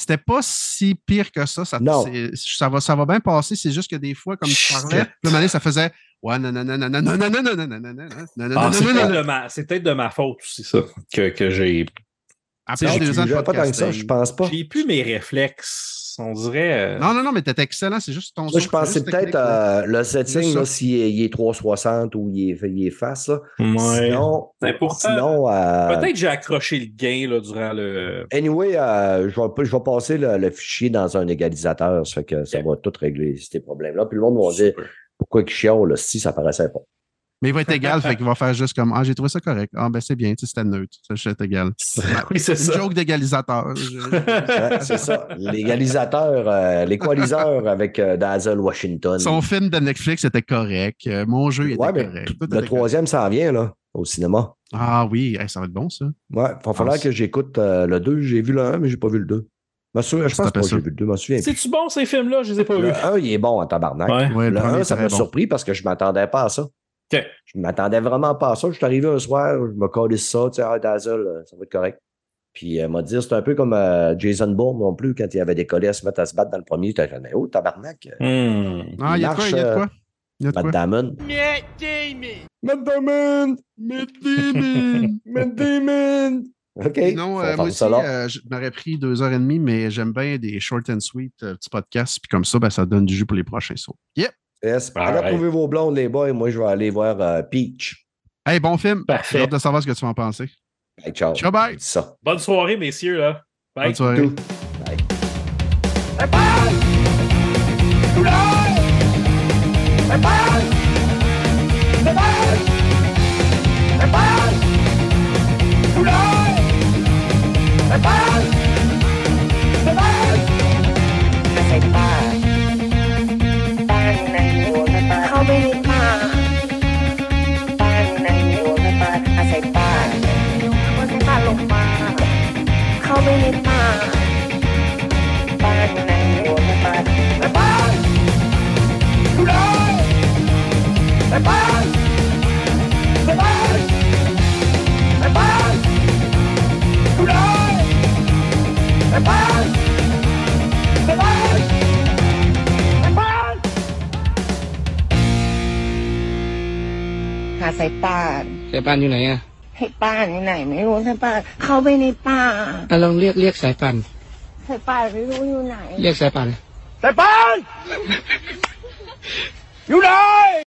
C'était pas si pire que ça. Ça, Non. c'est- ça, va, ça va bien passer. C'est juste que des fois, comme tu parlais, le ça faisait Ouais, non, non, non, non, non, non, non, non, non, non, non, non, non, non, Ah, non, c'est non, peut-être non, de non. ma- c'est peut-être de ma faute aussi, ça, que, que j'ai Après j'ai deux ans de J'avais pas tant que ça, podcasting. je pense pas. j'ai plus mes réflexes. On dirait. euh, Non, non, non, mais t'étais excellent. C'est juste ton Moi, son, je pense que c'est juste peut-être euh, le setting, là, s'il est, il est 360 ou il est, il est face. Là. ouais. Sinon, Mais pourtant, sinon euh, Peut-être que j'ai accroché le gain là, durant le. anyway, euh, je, vais, je vais passer le, le fichier dans un égalisateur. Ça fait que ça va tout régler ces problèmes-là. Puis le monde va dire pourquoi il chiale, là, si ça paraissait pas. Mais il va être égal, fait qu'il va faire juste comme Ah, j'ai trouvé ça correct. Ah, ben c'est bien, tu sais, c'était neutre. Ça, je suis égal. oui, c'est Une ça. joke d'égalisateur. Ouais, c'est ça. L'égalisateur, euh, l'équaliseur avec euh, Dazzle Washington. Son film de Netflix était correct. Euh, Mon jeu était Ouais, correct. Tout le était troisième s'en vient là, au cinéma. Ah oui, hey, ça va être bon, ça. Ouais, il va falloir Ah, que j'écoute euh, le 2. J'ai vu le 1, mais j'ai pas vu le 2. Je, pense que j'ai vu le 2, je m'en souviens. C'est-tu bon ces films-là? Je les ai pas vus. Le 1, il est bon en tabarnak. Ouais. Le le premier 1, ça m'a bon. surpris parce que je m'attendais pas à ça. OK. Je m'attendais vraiment pas à ça. Je suis arrivé un soir, je me collais ça, tu sais, ah, Dazzle, euh, ça va être correct. Puis elle m'a dit, c'est un peu comme euh, Jason Bourne non plus, quand il avait décollé à se mettre à se battre dans le premier. Tu as dit, oh, tabarnak. euh, Hmm. Ah, il y a de quoi, marche, il y a de euh, quoi? Il a de Matt. Damon. Matt Damon! Matt Damon! Matt Damon! OK. Sinon, Faut euh, moi aussi, euh, je m'aurais pris deux heures et demie, mais j'aime bien des short and sweet euh, petits podcasts. Puis comme ça, ben, ça donne du jus pour les prochains sauts. Yep. Yes. Allez right. vos blondes, les boys. Moi, je vais aller voir euh, Peach. Hey, bon film. J'ai Parfait. hâte de savoir ce que tu vas en penser. Hey, ciao. Ciao, bye. Ça. Bonne soirée, messieurs. Là. Bye. Bonne soirée. ข้ หาสายป่านสายป่านอยู่ไหนอะให้ป่านอยู่ไหน ไม่รู้สายป่านเข้าไปในป่าอะลองเรียกเรียกสายป่านสายป่านไม่รู้อยู่ไหน เรียกสายป่านสายป่านอยู่ไหน